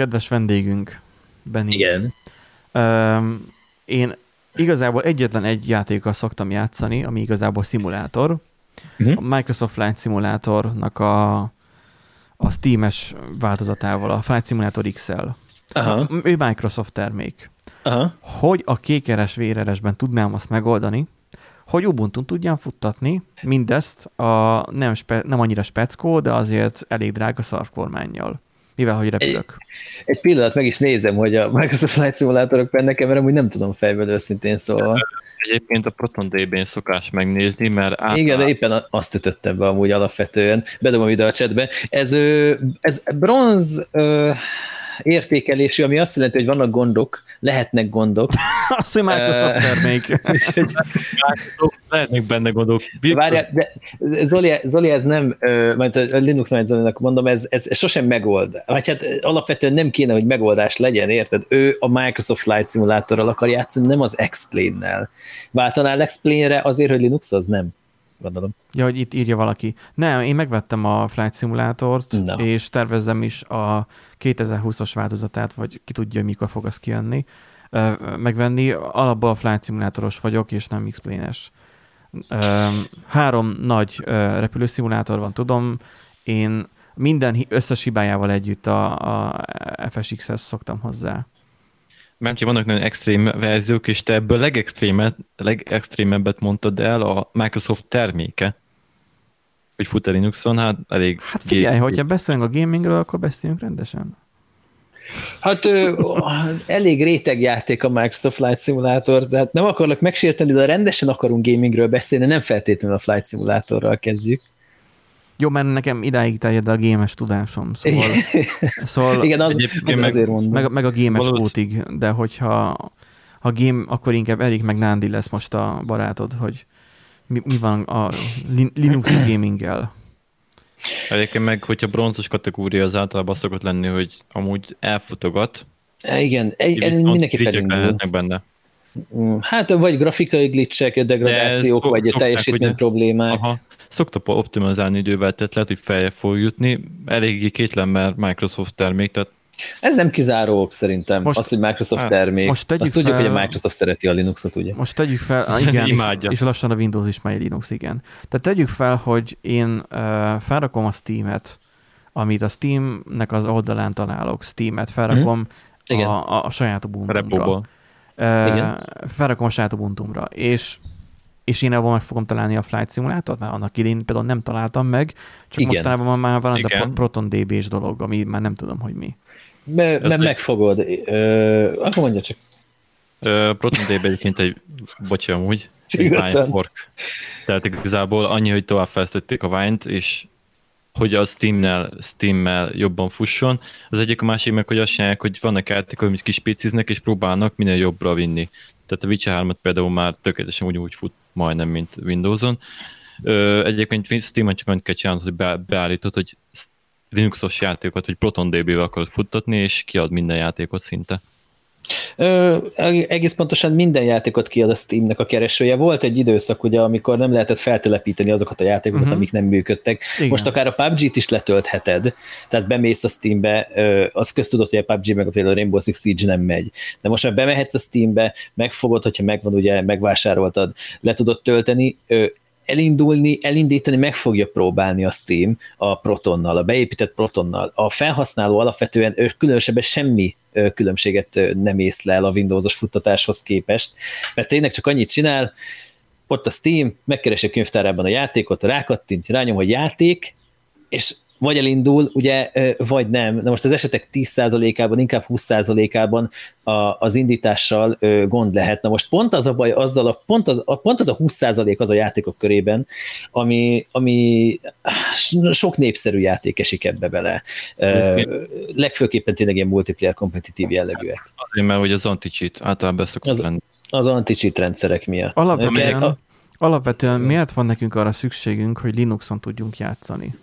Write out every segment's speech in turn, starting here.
Kedves vendégünk, Benny. Igen. Ö, én igazából egyetlen egy játékkal szoktam játszani, ami igazából szimulátor. Uh-huh. A Microsoft Flight Simulatornak a, a Steam-es változatával, a Flight Simulator XL. Aha. Ő Microsoft termék. Aha. Hogy a kékeres véreresben tudnám azt megoldani, hogy ubuntu tudjam futtatni mindezt a nem, spe, nem annyira speckó, de azért elég drága szarkormányjal. Mivel, hogy repülök. Egy, egy pillanat meg is nézem, hogy a Microsoft Flight Simulatorok benne mert úgy nem tudom fejből őszintén szóval. Egyébként a Proton DB-n szokás megnézni, mert át, Igen, de éppen azt ütöttem be amúgy alapvetően. Bedobom ide a chatbe. Ez, ez bronz értékelésű, ami azt jelenti, hogy vannak gondok, lehetnek gondok. azt, hogy Microsoft termék. lehetnek benne gondok. Várjál, de Zoli, Zoli, ez nem, mert a Linux Zolinak mondom, ez, ez, sosem megold. Vagy hát alapvetően nem kéne, hogy megoldás legyen, érted? Ő a Microsoft Flight Simulatorral akar játszani, nem az Explain-nel. Váltanál Explain-re azért, hogy Linux az nem? Gondolom. Ja, hogy itt írja valaki. Nem, én megvettem a Flight Simulátort, no. és tervezem is a 2020-as változatát, vagy ki tudja, mikor fog az kijönni, megvenni. Alapból a Flight Simulátoros vagyok, és nem x es Három nagy repülőszimulátor van, tudom. Én minden összes hibájával együtt a, a FSX-hez szoktam hozzá. Mert vannak nagyon extrém verziók, és te ebből legextrémet, legextrémebbet mondtad el a Microsoft terméke, hogy fut a Linuxon, hát elég... Hát figyelj, gé- hogyha beszélünk a gamingről, akkor beszéljünk rendesen. Hát ö, elég réteg játék a Microsoft Flight Simulator, de hát nem akarok megsérteni, de rendesen akarunk gamingről beszélni, nem feltétlenül a Flight Simulatorral kezdjük. Jó, mert nekem idáig terjed a gémes tudásom, szóval... szóval Igen, az, az meg, azért mondom. Meg, meg a gémes kótig, de hogyha a game, akkor inkább Erik meg Nándi lesz most a barátod, hogy mi, mi van a Linux gaminggel. Egyébként meg, hogyha bronzos kategória az általában szokott lenni, hogy amúgy elfutogat. Igen, mindenképpen lehetnek benne. Mm, hát vagy grafikai glitchek, degradációk, vagy teljesítmény ugye? problémák. Aha szokta optimalizálni idővel, tehát lehet, hogy feljebb fog jutni. Eléggé kétlen, mert Microsoft termék, tehát ez nem kizárók szerintem, most, az, hogy Microsoft hát, termék. Most tegyük Azt tudjuk, fel, hogy a Microsoft szereti a Linuxot, ugye? Most tegyük fel, ah, igen, Imádja. és, és lassan a Windows is megy Linux, igen. Tehát tegyük fel, hogy én uh, felrakom a Steam-et, amit a Steam-nek az oldalán találok, Steam-et, felrakom mm-hmm. a, a, a saját Ubuntu-ra. Uh, igen. Felrakom a saját Ubuntu-ra, és és én abban meg fogom találni a Flight Simulátort, mert annak idén például nem találtam meg, csak Igen. mostanában már van Igen. a Proton DB-s dolog, ami már nem tudom, hogy mi. Mert me megfogod. Ö, akkor mondja csak. Ö, Proton DB egyébként egy, bocsi amúgy, egy Wine fork. Tehát igazából annyi, hogy továbbfejlesztették a Wine-t, és hogy a Steam-nel, Steam-mel jobban fusson. Az egyik a másik meg, hogy azt csinálják, hogy vannak játékok, amit kispéciznek, és próbálnak minél jobbra vinni. Tehát a Witcher 3 például már tökéletesen úgy, úgy fut majdnem, mint Windows-on. Ö, egyébként Steam-en csak annyit kell csinálni, hogy be, beállítod, hogy Linuxos játékokat, hogy ProtonDB-vel akarod futtatni, és kiad minden játékot szinte. Ö, egész pontosan minden játékot kiad a Steamnek a keresője. Volt egy időszak, ugye, amikor nem lehetett feltelepíteni azokat a játékokat, uh-huh. amik nem működtek. Igen. Most akár a PUBG-t is letöltheted, tehát bemész a Steambe, az köztudott, hogy a PUBG meg a például Rainbow Six Siege nem megy. De most már bemehetsz a Steambe, megfogod, hogyha megvan, ugye megvásároltad, le tudod tölteni, elindulni, elindítani meg fogja próbálni a Steam a Protonnal, a beépített Protonnal. A felhasználó alapvetően különösebben semmi különbséget nem észlel a Windowsos futtatáshoz képest, mert tényleg csak annyit csinál, ott a Steam, megkeresi a könyvtárában a játékot, rákattint, rányom, hogy játék, és vagy elindul, ugye, vagy nem. Na most az esetek 10%-ában, inkább 20%-ában a, az indítással gond lehet. Na most pont az a baj azzal, a, pont, az, a, pont az a 20% az a játékok körében, ami, ami sok népszerű játék esik ebbe bele. Okay. Legfőképpen tényleg ilyen multiplayer kompetitív jellegűek. Azért, mert hogy az anti-cheat általában szokott az, lenni. Az anti-cheat rendszerek miatt. Alapvetően, a, alapvetően miért van nekünk arra szükségünk, hogy Linuxon tudjunk játszani?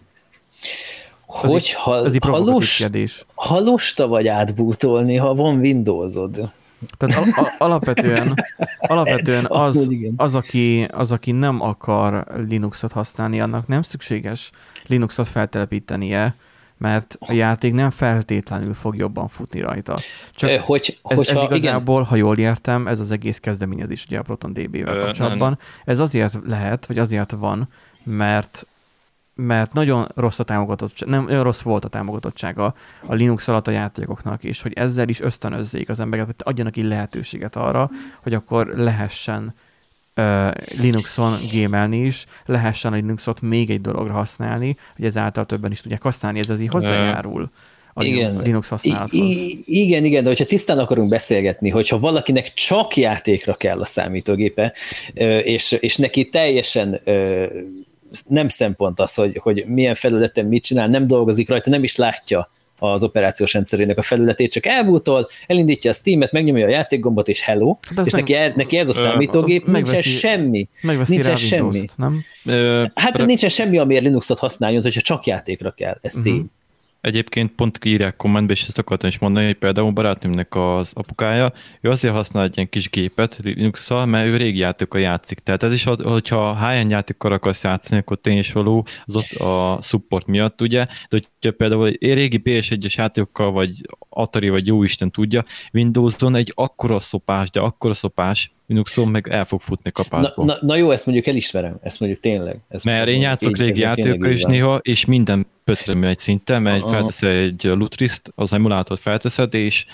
Hogy ha, ez ha, lust, ha lusta vagy átbútolni, ha van Windowsod. Tehát al- al- alapvetően, alapvetően az, az, aki, az, aki nem akar Linuxot használni, annak nem szükséges Linuxot feltelepítenie, mert a játék nem feltétlenül fog jobban futni rajta. Csak Ö, hogy, ez, hogyha, ez igazából, igen. ha jól értem, ez az egész kezdeményezés ugye a Proton DB-vel kapcsolatban. Ez azért lehet, vagy azért van, mert mert nagyon rossz a támogatottság, nem, nagyon rossz volt a támogatottsága a Linux alatt a játékoknak, és hogy ezzel is ösztönözzék az embereket, hogy adjanak ki lehetőséget arra, hogy akkor lehessen uh, Linuxon gémelni is, lehessen a Linuxot még egy dologra használni, hogy ezáltal többen is tudják használni, ez az így hozzájárul a igen. Linux használathoz. I- igen, igen, de hogyha tisztán akarunk beszélgetni, hogyha valakinek csak játékra kell a számítógépe, és, és neki teljesen nem szempont az, hogy, hogy milyen felületen mit csinál, nem dolgozik rajta, nem is látja az operációs rendszerének a felületét, csak elbútol, elindítja a Steam-et, megnyomja a játékgombot, és hello, és neki, el, neki ez a számítógép, nincsen semmi. Nincsen semmi. Nem? Hát nincsen semmi, amiért Linuxot használjon, hogyha csak játékra kell, ez uh-huh. tény. Egyébként pont írják kommentbe, és ezt akartam is mondani, hogy például barátnőmnek az apukája, ő azért használ egy ilyen kis gépet linux mert ő régi játékokkal játszik. Tehát ez is, hogyha high-end játékkal akarsz játszani, akkor tény is való az ott a support miatt, ugye, de hogyha például régi PS1-es játékokkal, vagy Atari, vagy jó Isten tudja, Windows-on egy akkora szopás, de akkora szopás, Linuxon meg el fog futni kapásba. Na, na, na, jó, ezt mondjuk elismerem, ezt mondjuk tényleg. Ezt mert én játszok régi játékokkal is néha, és minden pötremű egy szinten, mert uh-huh. felteszel egy lutriszt, az emulátort felteszed, és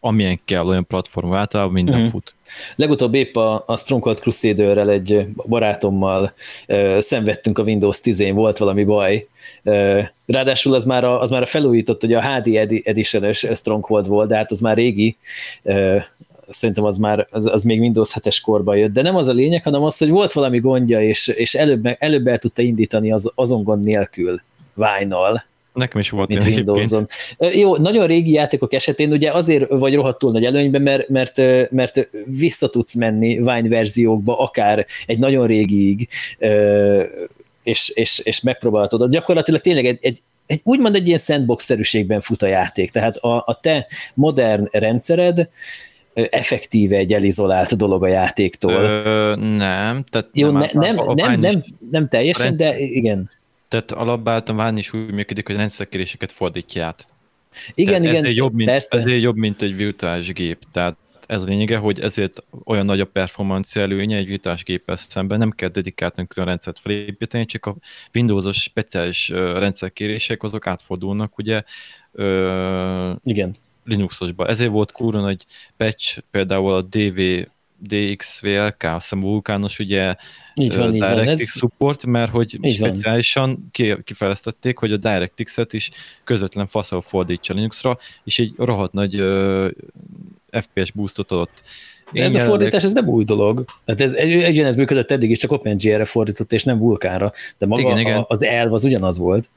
amilyen kell, olyan platform általában minden uh-huh. fut. Legutóbb épp a, a Stronghold Crusader-rel egy barátommal uh, szenvedtünk a Windows 10-én, volt valami baj. Uh, ráadásul az már a, az már a felújított, hogy a HD Edition-es Stronghold volt, de hát az már régi, uh, szerintem az már, az, az még Windows 7-es korba jött, de nem az a lényeg, hanem az, hogy volt valami gondja, és, és előbb, előbb el tudta indítani az, azon gond nélkül Vine-nal, Nekem is volt mint Windows-on. Jó, nagyon régi játékok esetén ugye azért vagy rohadtul nagy előnyben, mert, mert, mert vissza tudsz menni Vine verziókba, akár egy nagyon régiig, és, és, és megpróbálhatod. Gyakorlatilag tényleg egy, egy, egy, úgymond egy ilyen sandbox-szerűségben fut a játék. Tehát a, a te modern rendszered effektíve egy elizolált dolog a játéktól. Ö, nem. Tehát Jó, nem, ne, nem, nem, nem, nem teljesen, rend... de igen. Tehát alapban Ván is úgy működik, hogy rendszerkéréseket fordítja át. Igen, Tehát igen, ezért jobb, mint, persze. ezért jobb, mint egy virtuális gép. Tehát ez a lényege, hogy ezért olyan nagy a performancia előnye egy virtuális géppel szemben, nem kell dedikáltan külön rendszert felépíteni, csak a Windows-os speciális rendszerkérések azok átfordulnak, ugye. Ö, Igen. Linuxosba. Ezért volt kurva nagy patch, például a DV DXVLK, azt hiszem vulkános ugye így van, így DirectX van. Ez... support, mert hogy így speciálisan van. kifejlesztették, hogy a DirectX-et is közvetlen faszal fordítsa Linuxra, és egy rohadt nagy uh, FPS boostot adott. De ez jelenleg... a fordítás, ez nem új dolog. Hát ez egy, ez működött eddig is, csak OpenGL-re fordított, és nem vulkánra. De maga igen, igen. A, az elv az ugyanaz volt.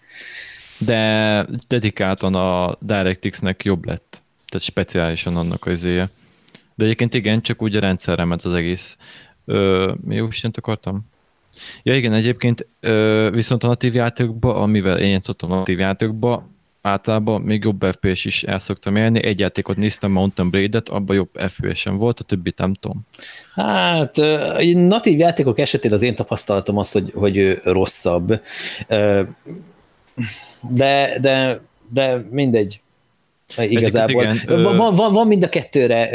De dedikáltan a DirectX-nek jobb lett. Tehát speciálisan annak az izéje. De egyébként igen, csak úgy a rendszerre ment az egész. Ö, mi jó Istent akartam? Ja igen, egyébként ö, viszont a natív játékokban, amivel én játszottam a natív játékokban, általában még jobb FPS is el szoktam élni. Egy játékot néztem, Mountain Blade-et, abban jobb FPS-en volt, a többit nem tudom. Hát natív játékok esetén az én tapasztalatom az, hogy, hogy rosszabb. De, de, de mindegy. Igazából. Igen, van, van, van mind a kettőre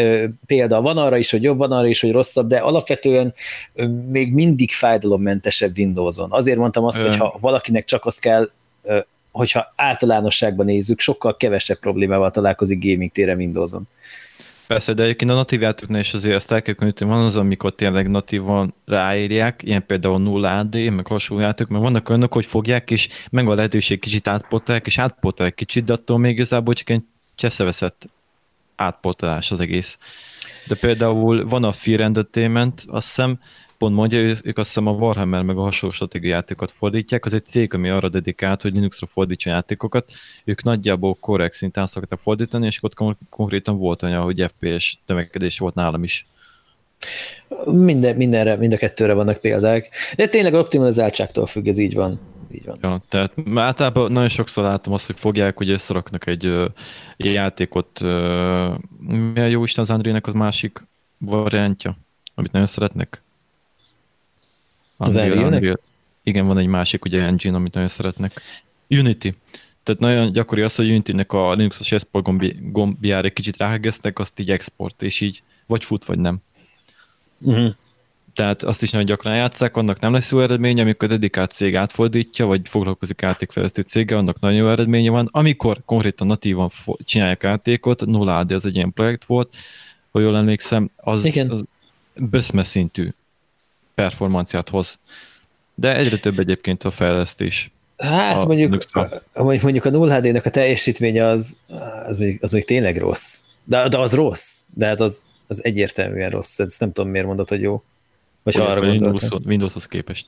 példa. Van arra is, hogy jobb, van arra is, hogy rosszabb, de alapvetően még mindig fájdalommentesebb Windows-on. Azért mondtam azt, hogy ha valakinek csak az kell, hogyha általánosságban nézzük, sokkal kevesebb problémával találkozik gaming téren Windows-on. Persze, de egyébként a natív játékoknál is azért azt el kell hogy van az, amikor tényleg natívan ráírják, ilyen például 0 AD, meg hasonló játék, mert vannak olyanok, hogy fogják, és meg a lehetőség kicsit átpotolják, és átpotolják kicsit, de attól még igazából csak egy cseszeveszett átportolás az egész. De például van a Fear Entertainment, azt hiszem, pont mondja, ők azt hiszem a Warhammer meg a hasonló stratégiai játékokat fordítják, az egy cég, ami arra dedikált, hogy Linuxra fordítsa játékokat, ők nagyjából korrekt szinten szoktak fordítani, és ott konkrétan volt olyan, hogy FPS tömegedés volt nálam is. Minden, mindenre, mind a kettőre vannak példák. De tényleg optimalizáltságtól függ, ez így van így van. Ja, tehát általában nagyon sokszor látom azt, hogy fogják, hogy összeraknak egy uh, játékot, mi a jó Isten az Andrének az másik variantja, amit nagyon szeretnek? Az Unreal, Unreal. Igen, van egy másik ugye engine, amit nagyon szeretnek. Unity. Tehát nagyon gyakori az, hogy Unity-nek a Linux-os export gombi, gombjára egy kicsit ráhegeztek, azt így export, és így vagy fut, vagy nem. Uh-huh. Tehát azt is nagyon gyakran játszák, annak nem lesz jó eredménye, amikor dedikált cég átfordítja, vagy foglalkozik játékfejlesztő cége, annak nagyon jó eredménye van. Amikor konkrétan natívan csinálják játékot, nulla AD az egy ilyen projekt volt, ha jól emlékszem, az, Igen. az böszme szintű performanciát hoz. De egyre több egyébként a fejlesztés. Hát a mondjuk, a, mondjuk a 0 HD-nek a teljesítménye az, az, mondjuk, az mondjuk tényleg rossz. De, de az rossz. De hát az, az egyértelműen rossz. Ezt nem tudom, miért mondod, hogy jó. Vagy arra Windows, Windowshoz képest.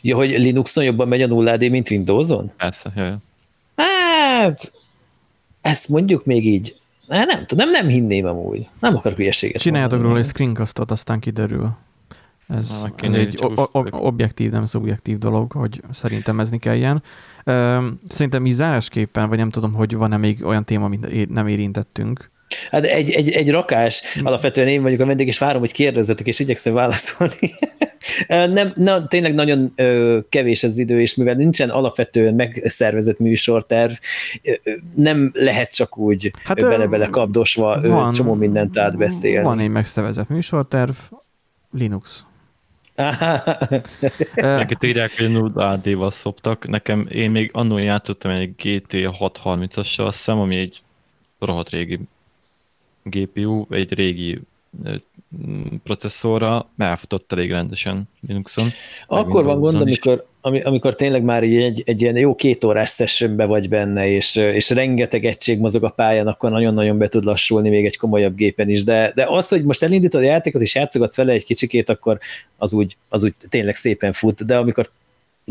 Ja, hogy Linuxon jobban megy a 0 D, mint Windowson? Persze, jaj. Hát, ezt mondjuk még így. Hát nem tudom, nem, nem hinném amúgy. Nem akarok hülyeséget Csináljatok róla egy screencastot, aztán kiderül. Ez, ez egy objektív, nem szubjektív dolog, hogy szerintem ezni kelljen. Szerintem így zárásképpen, vagy nem tudom, hogy van-e még olyan téma, amit nem érintettünk. Hát egy, egy, egy rakás, alapvetően én vagyok a vendég, és várom, hogy kérdezzetek, és igyekszem válaszolni. nem, na, tényleg nagyon ö, kevés az idő, és mivel nincsen alapvetően megszervezett műsorterv, ö, nem lehet csak úgy hát, bele-bele kapdosva van, csomó mindent átbeszélni. Van egy megszervezett műsorterv, Linux. Neked írják, hogy 0 AD-val szoptak. Nekem, én még annól játszottam egy GT 630-assal, azt hiszem, ami egy rohadt régi GPU, egy régi processzorra elfutott elég rendesen Linuxon. Akkor van gond, amikor, amikor tényleg már egy, egy ilyen jó két órás sessionbe vagy benne, és, és rengeteg egység mozog a pályán, akkor nagyon-nagyon be tud lassulni még egy komolyabb gépen is, de, de az, hogy most elindítod a játékot, és játszogatsz vele egy kicsikét, akkor az úgy, az úgy tényleg szépen fut, de amikor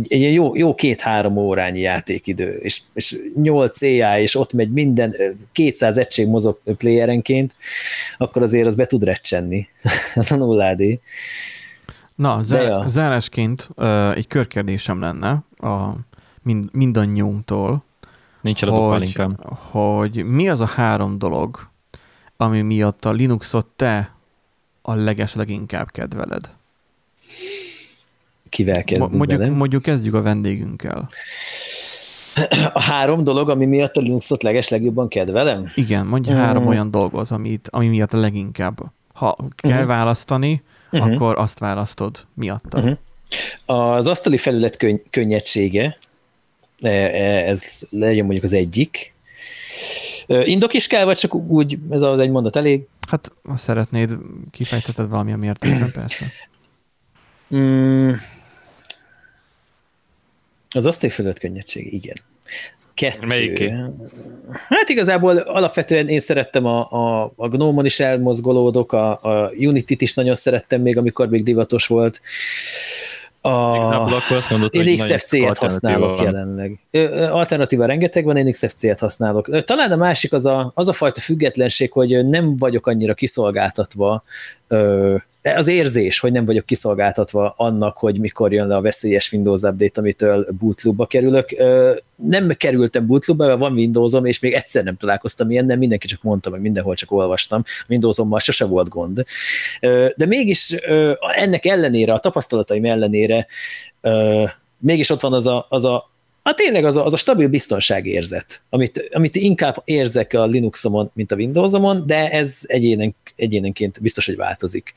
egy jó, jó két-három órányi játékidő, és, és 8 AI, és ott megy minden, 200 egység mozog playerenként, akkor azért az be tud recsenni, az a nulládi. Na, zá- ja. zárásként uh, egy körkérdésem lenne a mind, mindannyiunktól, Nincs hogy, hogy mi az a három dolog, ami miatt a Linuxot te a leges leginkább kedveled? Kivel kezdünk mondjuk, bele. mondjuk kezdjük a vendégünkkel. A három dolog, ami miatt a Linuxot leges legjobban kedvelem? Igen, mondj uh-huh. három olyan dolgot, amit, ami miatt a leginkább. Ha kell uh-huh. választani, uh-huh. akkor azt választod miatta. Uh-huh. Az asztali felület könny- könnyedsége, e, e, ez legyen mondjuk az egyik. Indok is kell, vagy csak úgy, ez az egy mondat elég? Hát, ha szeretnéd, kifejteted valamilyen mértékben, persze. Mm, az asztal fölött könnyedség, igen. Kettő. Melyiké? Hát igazából alapvetően én szerettem a, a, a Gnome-on is elmozgolódok, a, a Unity-t is nagyon szerettem még, amikor még divatos volt. A, akkor azt mondod, én XFC-et használok van. jelenleg. Alternatíva rengeteg van, én XFC-et használok. Talán a másik az a, az a fajta függetlenség, hogy nem vagyok annyira kiszolgáltatva az érzés, hogy nem vagyok kiszolgáltatva annak, hogy mikor jön le a veszélyes Windows Update, amitől bootloopba kerülök. Nem kerültem bootloopba, mert van Windowsom, és még egyszer nem találkoztam ilyen, nem mindenki csak mondta, meg mindenhol csak olvastam. Windowsommal sose volt gond. De mégis ennek ellenére, a tapasztalataim ellenére mégis ott van az a, az a Hát tényleg az a, az a stabil biztonságérzet, amit, amit inkább érzek a Linuxomon, mint a Windowsomon, de ez egyénen, egyénenként biztos, hogy változik.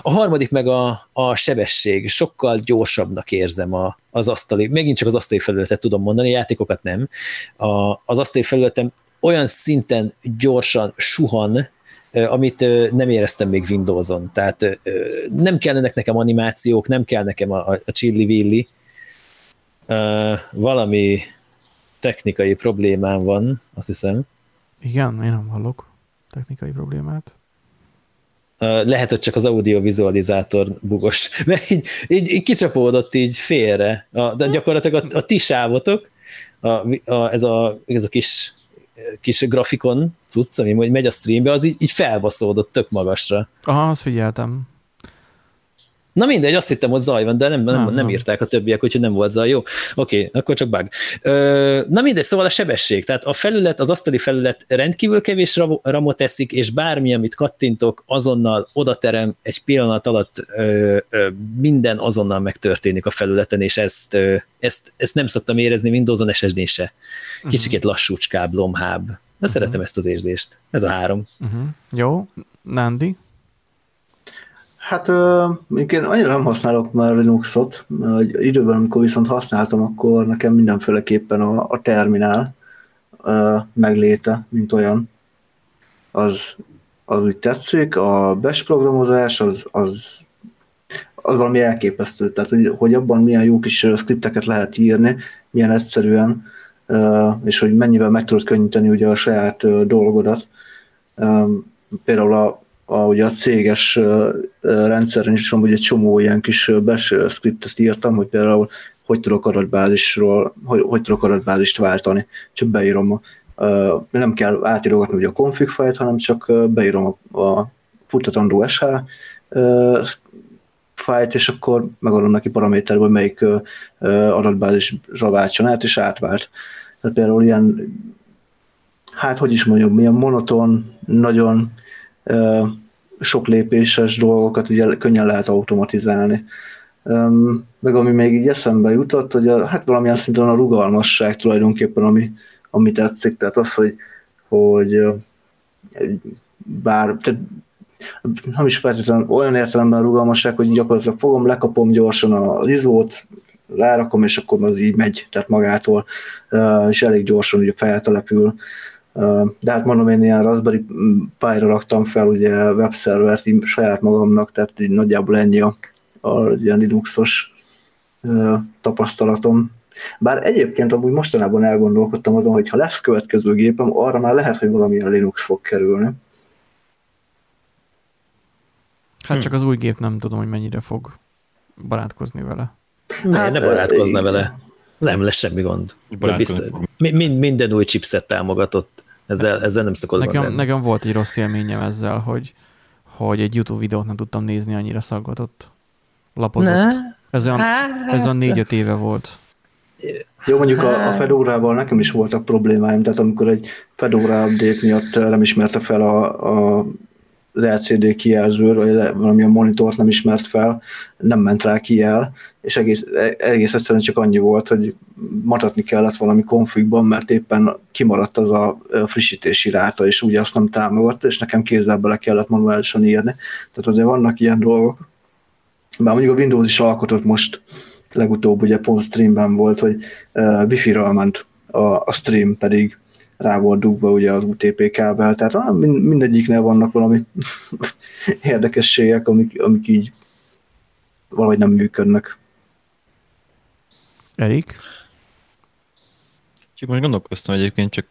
A harmadik meg a, a sebesség. Sokkal gyorsabbnak érzem a, az asztali, megint csak az asztali felületet tudom mondani, játékokat nem. A, az asztali felületem olyan szinten gyorsan suhan, amit nem éreztem még Windowson. Tehát nem kellenek nekem animációk, nem kell nekem a, a chilli-villi, Uh, valami technikai problémám van, azt hiszem. Igen, én nem hallok technikai problémát. Uh, lehet, hogy csak az audiovizualizátor bugos, mert így, így, így kicsapódott így félre. A, de gyakorlatilag a, a ti sávotok, a, a, ez, a, ez a kis, kis grafikon cucc, ami megy a streambe, az így, így felbaszódott tök magasra. Aha, azt figyeltem. Na mindegy, azt hittem, hogy zaj van, de nem, nem, nem írták a többiek, úgyhogy nem volt zaj. Jó, oké, okay, akkor csak bug. Ö, na mindegy, szóval a sebesség. Tehát a felület, az asztali felület rendkívül kevés ramot teszik, és bármi, amit kattintok, azonnal odaterem, egy pillanat alatt ö, ö, minden azonnal megtörténik a felületen, és ezt, ö, ezt, ezt nem szoktam érezni Windows-on SSD-n se. Kicsikét uh-huh. lassúcskább, lomhább. De uh-huh. szeretem ezt az érzést. Ez a három. Uh-huh. Jó, Nandi? Hát mondjuk én annyira nem használok már Linuxot, hogy időben, amikor viszont használtam, akkor nekem mindenféleképpen a, a terminál megléte, mint olyan, az, az úgy tetszik, a bash programozás az, az, az valami elképesztő, tehát hogy, hogy abban milyen jó kis skripteket lehet írni, milyen egyszerűen, és hogy mennyivel meg tudod könnyíteni ugye a saját dolgodat. Például a a, ugye a céges rendszeren is amúgy egy csomó ilyen kis bash scriptet írtam, hogy például hogy tudok adatbázisról, hogy, hogy tudok adatbázist váltani. Csak beírom, a, nem kell átírogatni ugye a config fájlt, hanem csak beírom a, a futatandó SH fájlt, és akkor megadom neki paraméter, hogy melyik adatbázisra váltson át, és átvált. Tehát például ilyen, hát hogy is mondjam, milyen monoton, nagyon sok lépéses dolgokat ugye könnyen lehet automatizálni. Meg ami még így eszembe jutott, hogy a, hát valamilyen szinten a rugalmasság tulajdonképpen, ami, ami tetszik, tehát az, hogy, hogy bár, tehát nem is feltétlenül olyan értelemben rugalmasság, hogy gyakorlatilag fogom, lekapom gyorsan az izót, lárakom, és akkor az így megy, tehát magától, és elég gyorsan ugye feltelepül. De hát mondom, én ilyen Raspberry Pi-ra raktam fel ugye webszervert saját magamnak, tehát így nagyjából ennyi a, a ilyen Linuxos tapasztalatom. Bár egyébként amúgy mostanában elgondolkodtam azon, hogy ha lesz következő gépem, arra már lehet, hogy valamilyen Linux fog kerülni. Hát hm. csak az új gép nem tudom, hogy mennyire fog barátkozni vele. Hát, ne barátkozna vele. Nem lesz semmi gond. Biztos, mind, minden új chipset támogatott. Ezzel, ezzel nem szokott nekem, lenni. nekem volt egy rossz élményem ezzel, hogy, hogy egy YouTube videót nem tudtam nézni, annyira szaggatott. Lapozott. Ne? Ez olyan, hát, ez olyan négy-öt éve volt. Jó, mondjuk a, a Fedorával nekem is voltak problémáim, tehát amikor egy Fedora update miatt nem ismerte fel a, a az LCD kijelző, vagy valamilyen monitort nem ismert fel, nem ment rá kijel, és egész, egész egyszerűen csak annyi volt, hogy matatni kellett valami konfigban, mert éppen kimaradt az a frissítési ráta, és ugye azt nem támogatta, és nekem kézzel bele kellett manuálisan írni. Tehát azért vannak ilyen dolgok. Bár mondjuk a Windows is alkotott most, legutóbb ugye pont streamben volt, hogy uh, wifi-ről ment a, a stream, pedig rá volt dugva ugye az UTP kábel, tehát ah, mindegyiknél vannak valami érdekességek, amik, amik így valahogy nem működnek. Erik? Csak most gondolkoztam egyébként, csak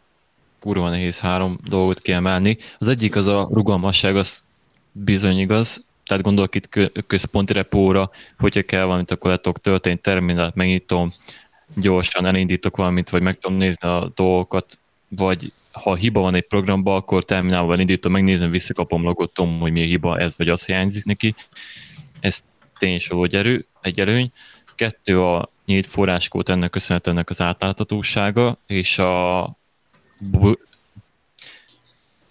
kurva nehéz három dolgot kiemelni. Az egyik az a rugalmasság, az bizony igaz, tehát gondolok itt központi repóra, hogyha kell valamit, akkor le tudok tölteni, terminált megnyitom, gyorsan elindítok valamit, vagy meg tudom nézni a dolgokat, vagy ha hiba van egy programban, akkor terminálban indítom, megnézem, visszakapom, logot, tudom, hogy mi a hiba, ez vagy az hiányzik neki. Ez tényleg hogy erő, egy előny. Kettő a nyílt forráskód, ennek köszönhetően ennek az átláthatósága, és a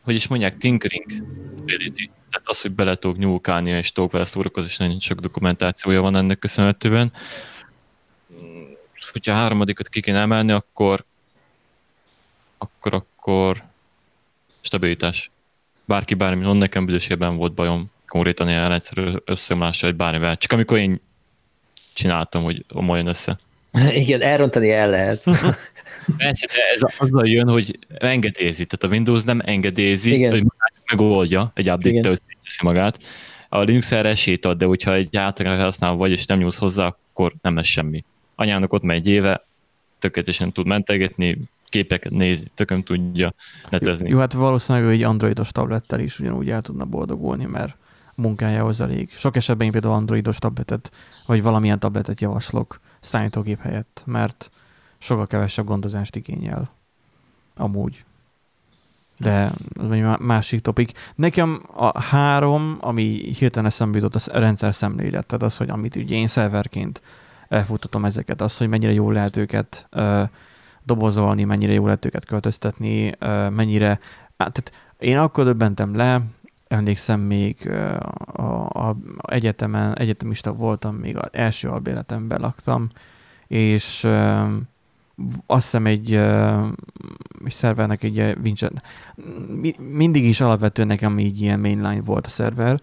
hogy is mondják, tinkering ability. Tehát az, hogy bele tudok nyúlkálni, és tudok vele szórakozni, és nagyon sok dokumentációja van ennek köszönhetően. Hogyha a harmadikat ki kéne emelni, akkor akkor, akkor stabilitás. Bárki bármi, on nekem büdösében volt bajom, konkrétan ilyen egyszerű összeomlással, hogy bármivel. Csak amikor én csináltam, hogy omoljon össze. Igen, elrontani el lehet. Persze, de ez azzal jön, hogy engedélyezi. Tehát a Windows nem engedélyezi, Igen. hogy megoldja, egy update-tel összeteszi magát. A Linux erre esélyt ad, de hogyha egy általán használva vagy, és nem nyúlsz hozzá, akkor nem lesz semmi. Anyának ott megy egy éve, tökéletesen tud mentegetni, képeket nézi, tököm tudja netezni. Jó, hát valószínűleg egy androidos tablettel is ugyanúgy el tudna boldogulni, mert munkájához elég. Sok esetben én például androidos tabletet, vagy valamilyen tabletet javaslok számítógép helyett, mert sokkal kevesebb gondozást igényel. Amúgy. de az egy másik topik. Nekem a három, ami hirtelen eszembe jutott, a rendszer szemlélet, tehát az, hogy amit ugye én szerverként elfutatom ezeket, az, hogy mennyire jól lehet őket uh, dobozolni, mennyire jól lehet őket költöztetni, mennyire, hát, tehát én akkor döbbentem le, emlékszem még a, a, a egyetemen, egyetemista voltam, még az első albéletemben laktam, és azt hiszem egy, egy szervernek egy Vincent, mindig is alapvetően nekem így ilyen mainline volt a szerver,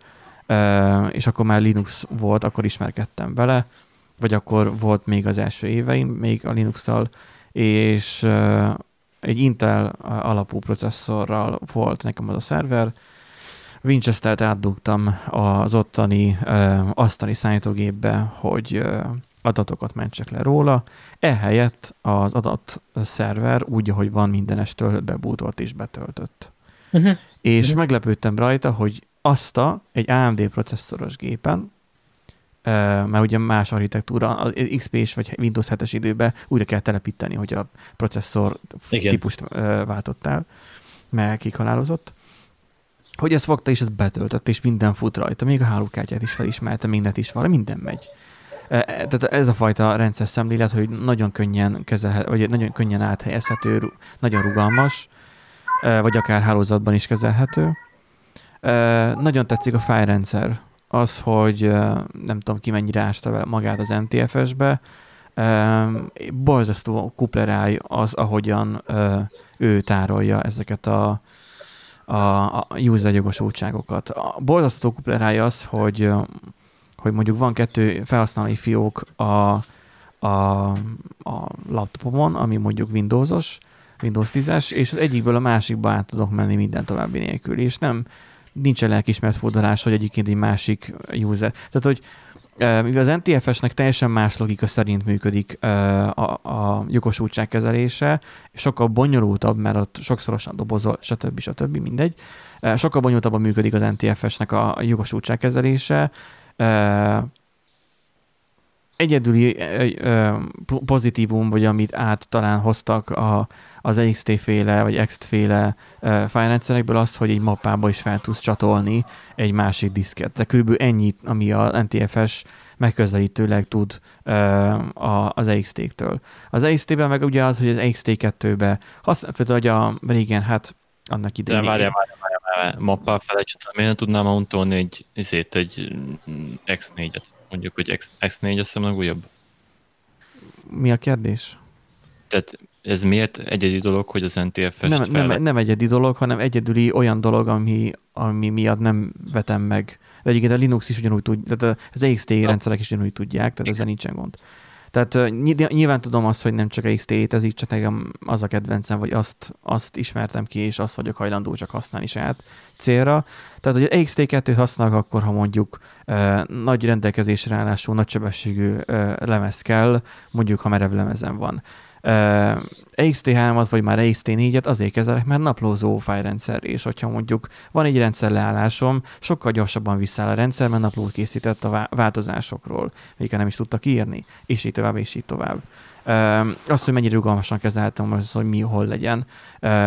és akkor már Linux volt, akkor ismerkedtem vele, vagy akkor volt még az első éveim még a Linux-szal, és egy Intel alapú processzorral volt nekem az a szerver, Winchester-t átdugtam az ottani asztali számítógépbe, hogy adatokat mentsek le róla, ehelyett az adatszerver úgy, ahogy van mindenestől bebútolt és betöltött. Uh-huh. És uh-huh. meglepődtem rajta, hogy azt a, egy AMD processzoros gépen, mert ugye más architektúra, az XP-s vagy Windows 7-es időben újra kell telepíteni, hogy a processzor Igen. típust váltottál, mert kikhalálozott hogy ezt fogta és ezt betöltött, és minden fut rajta, még a hálókártyát is felismerte, még net is van, minden megy. E, tehát ez a fajta rendszer szemlélet, hogy nagyon könnyen kezelhető, vagy nagyon könnyen áthelyezhető, nagyon rugalmas, vagy akár hálózatban is kezelhető. Nagyon tetszik a fájrendszer. Az, hogy nem tudom ki mennyire ásta magát az NTFS-be, borzasztó kupleráj az, ahogyan ő tárolja ezeket a, a, a user jogosultságokat. A borzasztó kuplerája az, hogy hogy mondjuk van kettő felhasználói fiók a, a, a laptopomon, ami mondjuk Windowsos, Windows 10-es, és az egyikből a másikba át tudok menni minden további nélkül, és nem nincs a lelkismert fordulás, hogy egyébként egy másik user. Tehát, hogy mivel az NTFS-nek teljesen más logika szerint működik a, a jogosultság kezelése, és sokkal bonyolultabb, mert ott sokszorosan dobozol, stb. stb. mindegy, sokkal bonyolultabban működik az NTFS-nek a jogosultság kezelése, egyedüli pozitívum, vagy amit át talán hoztak a, az XT féle, vagy XT féle fájrendszerekből az, hogy egy mappába is fel tudsz csatolni egy másik diszket. De körülbelül ennyit, ami a NTFS megközelítőleg tud az EXT-től. Az EXT-ben meg ugye az, hogy az EXT2-be használt, például, hogy a régen, hát annak idején... De várjál, várjál, várjál, mappá felejtsetem, miért nem tudnám untolni egy, ezért egy X4-et? Mondjuk, hogy X, X4 azt hiszem legújabb. Mi a kérdés? Tehát ez miért egyedi dolog, hogy az NTFS-t nem, nem, nem egyedi dolog, hanem egyedüli olyan dolog, ami, ami miatt nem vetem meg. De egyébként a Linux is ugyanúgy tud, tehát az EXT rendszerek is ugyanúgy tudják, tehát Igen. ezzel nincsen gond. Tehát nyilván tudom azt, hogy nem csak XT létezik, csak nekem az a kedvencem, vagy azt, azt ismertem ki, és azt vagyok hajlandó csak használni saját célra. Tehát, hogy EXT2-t használok akkor, ha mondjuk nagy rendelkezésre állású, nagysebességű eh, lemez kell, mondjuk, ha merev lemezen van. EXT3-at, vagy már EXT4-et azért kezelek, mert naplózó fájrendszer, és hogyha mondjuk van egy rendszer leállásom, sokkal gyorsabban visszáll a rendszer, mert naplót készített a változásokról, amiket nem is tudtak írni, és így tovább, és így tovább. Az, hogy mennyire rugalmasan kezeltem, az, hogy mi hol legyen.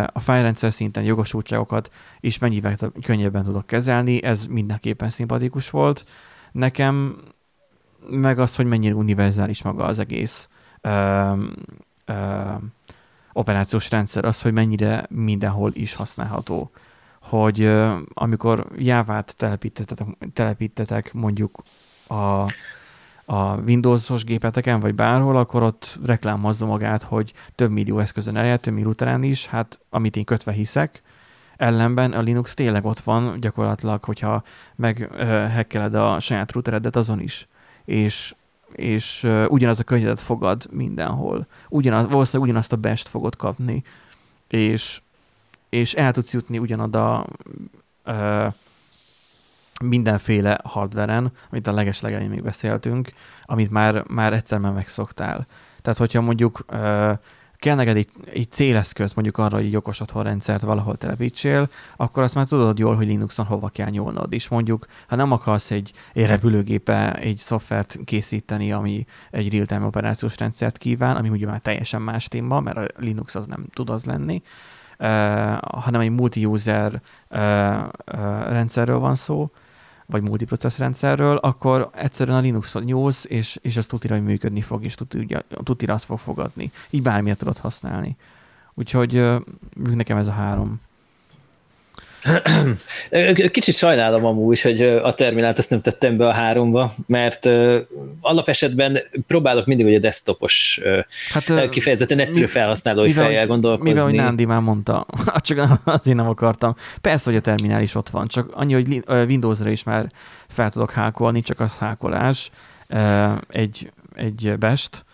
A fájrendszer szinten jogosultságokat is mennyivel könnyebben tudok kezelni, ez mindenképpen szimpatikus volt. Nekem meg az, hogy mennyire univerzális maga az egész operációs rendszer, az, hogy mennyire mindenhol is használható. Hogy amikor Jávát telepítetek, telepítetek mondjuk a, a Windows-os gépeteken, vagy bárhol, akkor ott reklámozza magát, hogy több millió eszközön eljött, több millió is, hát amit én kötve hiszek, ellenben a Linux tényleg ott van, gyakorlatilag, hogyha meghekkeled a saját routeredet azon is. És és uh, ugyanaz a könyvet fogad mindenhol. Ugyanaz, valószínűleg ugyanazt a best fogod kapni, és, és el tudsz jutni ugyanoda uh, mindenféle hardveren, amit a legeslegelején még beszéltünk, amit már, már egyszer már megszoktál. Tehát, hogyha mondjuk uh, kell neked egy, egy céleszköz mondjuk arra, hogy egy okos otthonrendszert valahol telepítsél, akkor azt már tudod jól, hogy Linuxon hova kell nyúlnod. És mondjuk, ha nem akarsz egy, egy repülőgépe, egy szoftvert készíteni, ami egy real-time operációs rendszert kíván, ami ugye már teljesen más téma, mert a Linux az nem tud az lenni, hanem egy multi-user rendszerről van szó, vagy multiprocess rendszerről, akkor egyszerűen a Linux nyúlsz, és, és az tutira, hogy működni fog, és tutira, tutira azt fog fogadni. Így bármilyet tudod használni. Úgyhogy nekem ez a három Kicsit sajnálom amúgy, hogy a terminált ezt nem tettem be a háromba, mert alapesetben próbálok mindig a desktopos, hát, kifejezetten egyszerű mi, felhasználói mivel, fejjel gondolkozni. Mivel, hogy Nándi már mondta, csak azért nem akartam. Persze, hogy a terminál is ott van, csak annyi, hogy Windowsra is már fel tudok hákolni, csak az hákolás, egy, egy best,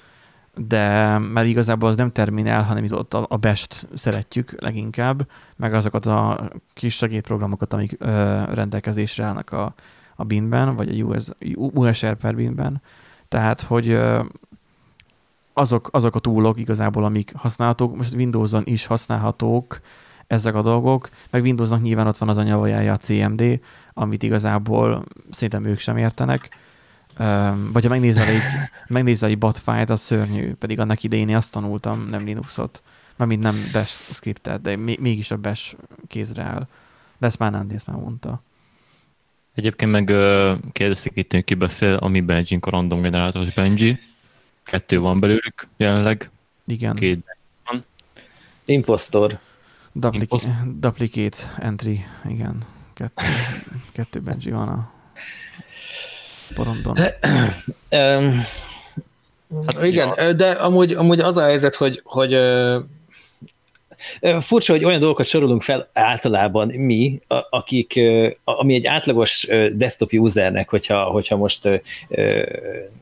de már igazából az nem terminál, hanem itt ott a, a best szeretjük leginkább, meg azokat a kis segédprogramokat, amik ö, rendelkezésre állnak a, a binben, vagy a US, USR per binben. Tehát, hogy ö, azok, azok a túlok igazából, amik használhatók, most Windowson is használhatók ezek a dolgok, meg Windowsnak nyilván ott van az anyavajája a CMD, amit igazából szerintem ők sem értenek, vagy ha megnézel egy, megnézel egy botfájt, az szörnyű, pedig annak idején én azt tanultam, nem Linuxot, mint nem bash scriptet, de mégis a bash kézre áll. De ezt már nem ezt már mondta. Egyébként meg kérdezték itt, hogy ki beszél, ami Benji a random generátoros Benji. Kettő van belőlük jelenleg. Igen. Két van. Impostor. Duplicate, duplicate entry, igen. Kettő, kettő Benji van a porondon. hát, igen, ja. de amúgy, amúgy az a helyzet, hogy, hogy Furcsa, hogy olyan dolgokat sorolunk fel általában mi, akik, ami egy átlagos desktop usernek, hogyha, hogyha most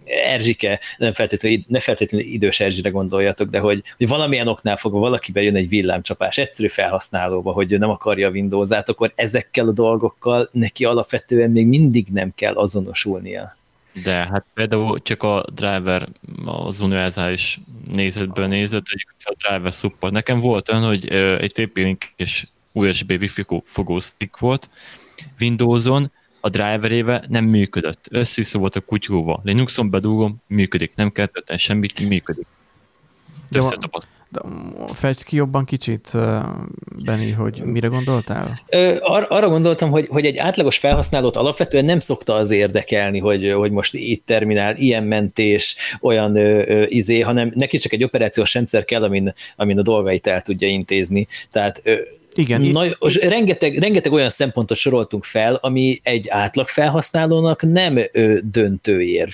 Erzsike, nem feltétlenül, ne feltétlenül idős Erzsire gondoljatok, de hogy, hogy valamilyen oknál fogva valakibe jön egy villámcsapás egyszerű felhasználóba, hogy ő nem akarja a Windows-át, akkor ezekkel a dolgokkal neki alapvetően még mindig nem kell azonosulnia. De hát például csak a driver az univerzális nézetből nézett, egy a driver support. Nekem volt olyan, hogy egy TP-Link és USB Wi-Fi fogó stick volt Windows-on, a driverével nem működött. Össze volt a kutyóval. Linuxon bedugom, működik. Nem kell tenni semmit, működik. Többször tapasztalat. Fejtsd ki jobban kicsit, Benni, hogy mire gondoltál? Ar- arra gondoltam, hogy, hogy egy átlagos felhasználót alapvetően nem szokta az érdekelni, hogy, hogy most itt terminál, ilyen mentés, olyan ö, ö, izé, hanem neki csak egy operációs rendszer kell, amin, amin a dolgait el tudja intézni. Tehát ö, igen. Nagy, itt, rengeteg, rengeteg olyan szempontot soroltunk fel, ami egy átlag felhasználónak nem ö, döntő érv.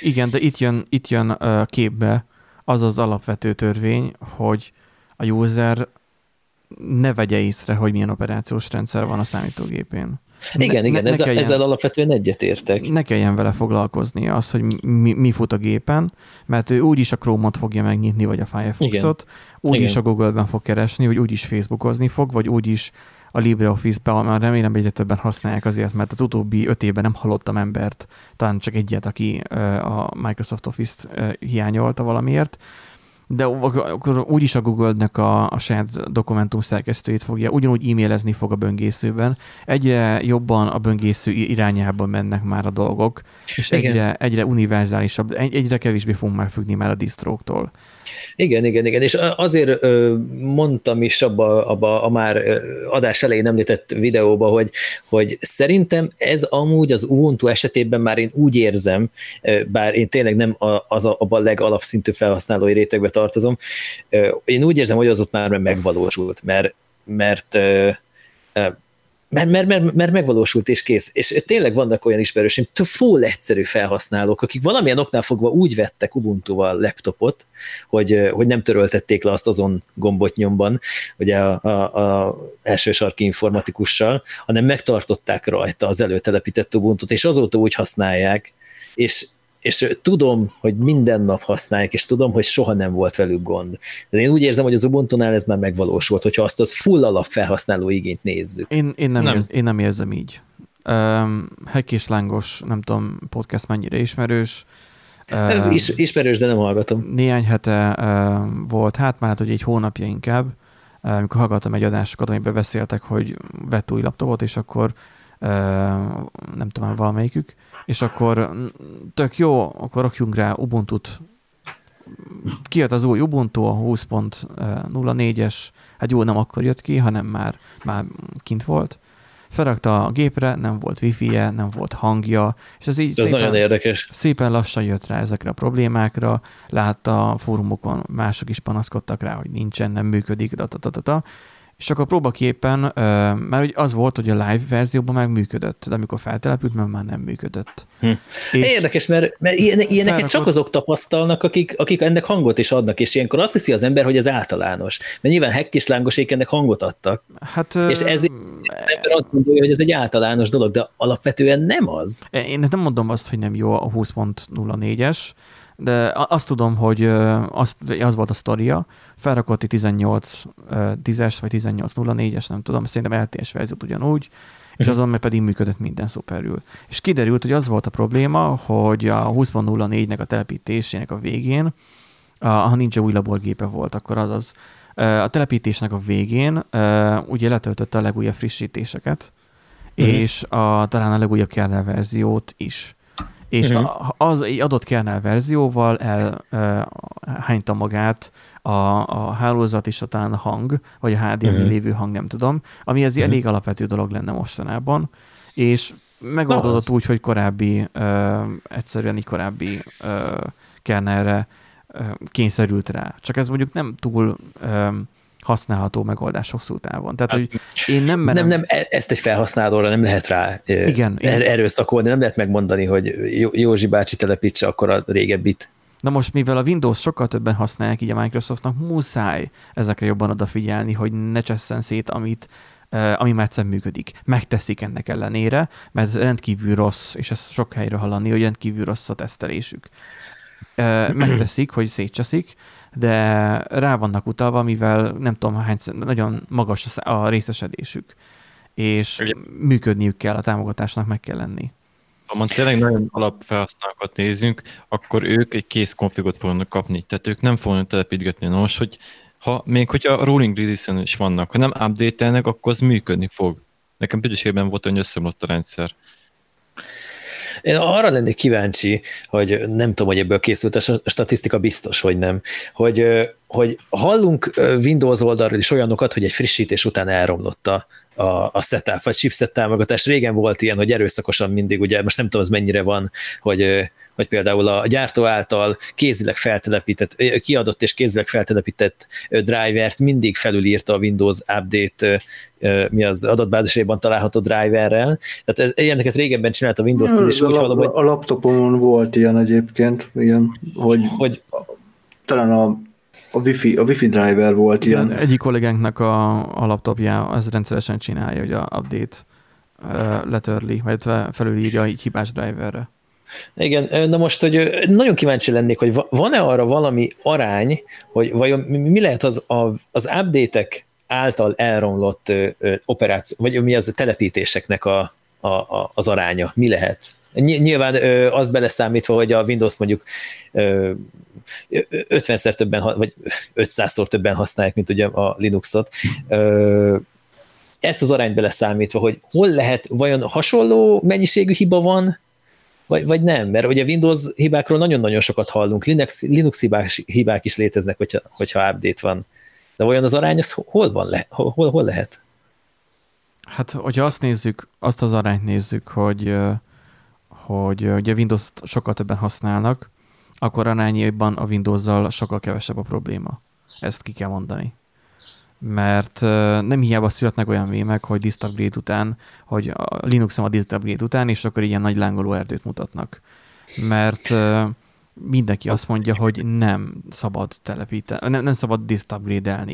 Igen, de itt jön, itt jön uh, képbe az az alapvető törvény, hogy a user ne vegye észre, hogy milyen operációs rendszer van a számítógépén. Igen, ne, igen, ne, ezzel, kelljen, ezzel alapvetően egyetértek. Ne kelljen vele foglalkozni az, hogy mi, mi fut a gépen, mert ő úgyis a Chrome-ot fogja megnyitni, vagy a Firefox-ot, úgyis a Google-ben fog keresni, vagy úgyis Facebookozni fog, vagy úgyis a LibreOffice-be, már remélem egyre többen használják azért, mert az utóbbi öt évben nem hallottam embert, talán csak egyet, aki a Microsoft Office-t hiányolta valamiért, de akkor úgyis a Google-nek a, a saját dokumentum szerkesztőjét fogja, ugyanúgy e-mailezni fog a böngészőben. Egyre jobban a böngésző irányába mennek már a dolgok, és egyre, egyre univerzálisabb, egyre kevésbé fogunk már függni már a distróktól. Igen, igen, igen, és azért mondtam is abba, abba a már adás elején említett videóba, hogy, hogy szerintem ez amúgy az Ubuntu esetében már én úgy érzem, bár én tényleg nem az a, abban a legalapszintű felhasználói rétegbe tartozom, én úgy érzem, hogy az ott már megvalósult, mert, mert mert, mert, mert, mert megvalósult és kész. És tényleg vannak olyan ismerőseim, full egyszerű felhasználók, akik valamilyen oknál fogva úgy vettek Ubuntu-val laptopot, hogy, hogy nem töröltették le azt azon gombot nyomban, ugye a, a, a első sarki informatikussal, hanem megtartották rajta az előtelepített Ubuntu-t, és azóta úgy használják, és, és tudom, hogy minden nap használják, és tudom, hogy soha nem volt velük gond. De én úgy érzem, hogy az Ubuntu-nál ez már megvalósult, hogyha azt az full alap felhasználó igényt nézzük. Én, én, nem, nem. Érz, én nem érzem így. Um, Hek és Lángos, nem tudom, podcast mennyire ismerős. Um, Is, ismerős, de nem hallgatom. Néhány hete um, volt, hát már hát, hogy egy hónapja inkább, amikor hallgattam egy adásokat, amiben beszéltek, hogy vett új laptopot, és akkor uh, nem tudom, valamelyikük, és akkor tök jó, akkor rakjunk rá Ubuntu-t. Kijött az új Ubuntu, a 20.04-es, hát jó, nem akkor jött ki, hanem már, már kint volt, felrakta a gépre, nem volt wifi-je, nem volt hangja, és ez így ez szépen, nagyon érdekes. szépen lassan jött rá ezekre a problémákra, látta a fórumokon, mások is panaszkodtak rá, hogy nincsen, nem működik, da, da, da, da, és akkor próbaképpen, mert az volt, hogy a live verzióban meg működött, de amikor feltelepült, mert már nem működött. Hm. És Érdekes, mert, mert ilyen, ilyeneket felrakott... csak azok tapasztalnak, akik, akik ennek hangot is adnak, és ilyenkor azt hiszi az ember, hogy ez általános. Mert nyilván Heck és Lángosék ennek hangot adtak. Hát, és ezért az ember azt gondolja, hogy ez egy általános dolog, de alapvetően nem az. Én nem mondom azt, hogy nem jó a 20.04-es, de azt tudom, hogy az, az volt a sztoria, felrakott egy 18 10-es, vagy 18.04-es, nem tudom, szerintem LTS verziót ugyanúgy, és azon meg pedig működött minden szuperül. És kiderült, hogy az volt a probléma, hogy a 20.04-nek a telepítésének a végén, ha nincs új laborgépe volt, akkor az az a telepítésnek a végén ugye letöltötte a legújabb frissítéseket, uh-huh. és a, talán a legújabb kernel verziót is és uh-huh. az egy adott kernel verzióval elhányta magát a, a hálózat és a talán a hang, vagy a HDMI uh-huh. lévő hang, nem tudom, ami ez uh-huh. elég alapvető dolog lenne mostanában, és megoldódott úgy, hogy korábbi, uh, egyszerűen egy korábbi uh, kernelre uh, kényszerült rá. Csak ez mondjuk nem túl um, használható megoldás hosszú távon. Tehát, hogy én nem merem... Nem, nem, e- ezt egy felhasználóra nem lehet rá Igen, er, erőszakolni, nem lehet megmondani, hogy Józsi bácsi telepítse akkor a régebbit. Na most, mivel a Windows sokkal többen használják így a Microsoftnak, muszáj ezekre jobban odafigyelni, hogy ne csesszen szét, amit, ami már egyszer működik. Megteszik ennek ellenére, mert ez rendkívül rossz, és ezt sok helyről hallani, hogy rendkívül rossz a tesztelésük. Megteszik, hogy szétcseszik, de rá vannak utalva, mivel nem tudom hány, nagyon magas a részesedésük, és Ugye. működniük kell, a támogatásnak meg kell lenni. Ha tényleg nagyon alapfelhasználókat nézünk, akkor ők egy kész konfigot fognak kapni, tehát ők nem fognak telepítgetni. Nos, hogy ha, még hogyha a rolling release is vannak, ha nem update akkor az működni fog. Nekem például volt, hogy összeomlott a rendszer. Én arra lennék kíváncsi, hogy nem tudom, hogy ebből készült a statisztika, biztos, hogy nem, hogy, hogy hallunk Windows oldalról is olyanokat, hogy egy frissítés után elromlott a, a, a setup, vagy chipset támogatás. Régen volt ilyen, hogy erőszakosan mindig, ugye most nem tudom, az mennyire van, hogy, hogy például a gyártó által kézileg feltelepített, kiadott és kézileg feltelepített drivert mindig felülírta a Windows Update mi az adatbázisaiban található driverrel. Tehát ilyeneket régebben csinált a Windows 10, és úgy hallom, hogy... A laptopon volt ilyen egyébként, ilyen, hogy, hogy talán a a wifi, a wifi driver volt Igen, ilyen. Egyik kollégánknak a, a laptopja az rendszeresen csinálja, hogy a update letörli, vagy felülírja így hibás driverre. Igen, na most, hogy nagyon kíváncsi lennék, hogy van-e arra valami arány, hogy vajon mi lehet az, az update-ek által elromlott operáció, vagy mi az a telepítéseknek a, a, a, az aránya, mi lehet? Nyilván az beleszámítva, hogy a Windows mondjuk 50-szer többen, vagy 500-szor többen használják, mint ugye a Linuxot. Ezt az arányt beleszámítva, hogy hol lehet, vajon hasonló mennyiségű hiba van, vagy, vagy nem, mert ugye Windows hibákról nagyon-nagyon sokat hallunk, Linux, Linux hibák, hibák is léteznek, hogyha, hogyha update van. De olyan az arány, az hol van, le, hol, hol lehet? Hát, hogyha azt nézzük, azt az arányt nézzük, hogy, hogy ugye Windows sokkal többen használnak, akkor arányaiban a Windows-zal sokkal kevesebb a probléma. Ezt ki kell mondani. Mert nem hiába születnek olyan mémek, hogy disk upgrade után, hogy a Linuxon a disk upgrade után, és akkor ilyen nagy lángoló erdőt mutatnak. Mert mindenki azt mondja, hogy nem szabad telepíteni, nem, nem szabad disk upgrade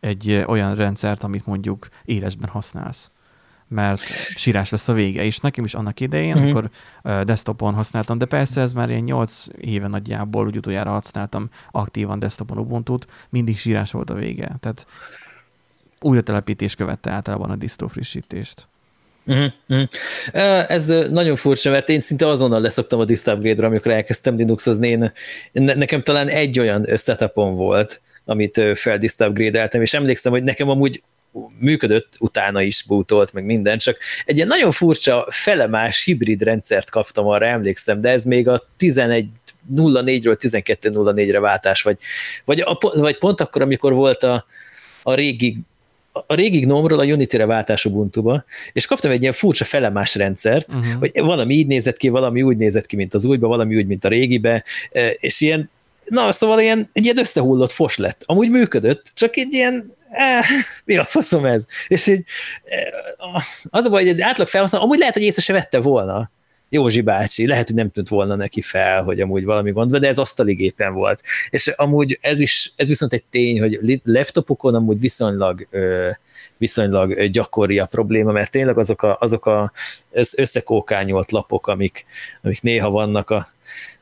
egy olyan rendszert, amit mondjuk élesben használsz mert sírás lesz a vége. És nekem is annak idején, uh-huh. amikor uh, desktopon használtam, de persze ez már ilyen 8 éve nagyjából, úgy utoljára használtam aktívan desktopon ubuntu mindig sírás volt a vége. Tehát újra telepítés követte általában a distro frissítést. Uh-huh, uh-huh. Ez nagyon furcsa, mert én szinte azonnal leszoktam a disk upgrade-ra, amikor elkezdtem Linuxozni. Én, nekem talán egy olyan setupom volt, amit feldisk upgrade-eltem, és emlékszem, hogy nekem amúgy működött, utána is bútolt, meg minden, csak egy ilyen nagyon furcsa felemás hibrid rendszert kaptam, arra emlékszem, de ez még a 11 0.4-ről 12.04-re váltás, vagy, vagy, a, vagy pont akkor, amikor volt a, a régi a régi gnome a Unity-re váltás Ubuntu-ba, és kaptam egy ilyen furcsa felemás rendszert, uh-huh. hogy valami így nézett ki, valami úgy nézett ki, mint az újba, valami úgy, mint a régibe, és ilyen, na, szóval ilyen, egy ilyen összehullott fos lett. Amúgy működött, csak egy ilyen eh, mi a faszom ez? És így, eh, az a baj, hogy egy átlag felhasználó, amúgy lehet, hogy észre se vette volna. Józsi bácsi, lehet, hogy nem tűnt volna neki fel, hogy amúgy valami gond de ez asztali gépen volt. És amúgy ez is, ez viszont egy tény, hogy laptopokon amúgy viszonylag viszonylag gyakori a probléma, mert tényleg azok a, azok a összekókányolt lapok, amik, amik néha vannak a,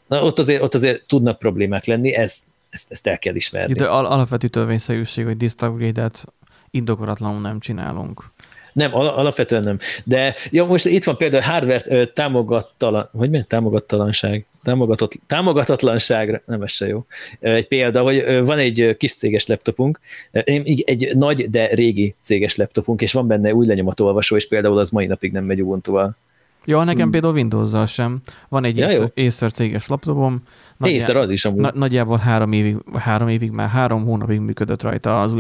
na ott azért, ott azért tudnak problémák lenni, ez, ezt, ezt el kell ismerni. De al- alapvető törvényszerűség, hogy indokolatlanul nem csinálunk. Nem, alapvetően nem. De ja, most itt van például hardware támogattalan, hogy milyen támogattalanság? Támogatott, támogatatlanságra, nem ez se jó. Egy példa, hogy van egy kis céges laptopunk, egy nagy, de régi céges laptopunk, és van benne új lenyomatolvasó, és például az mai napig nem megy Ubuntu-val. Ja, nekem hmm. például windows sem. Van egy ja, Acer céges laptopom. Nagyjá, Acer az is amúgy. Na, nagyjából három évig, három évig, már három hónapig működött rajta az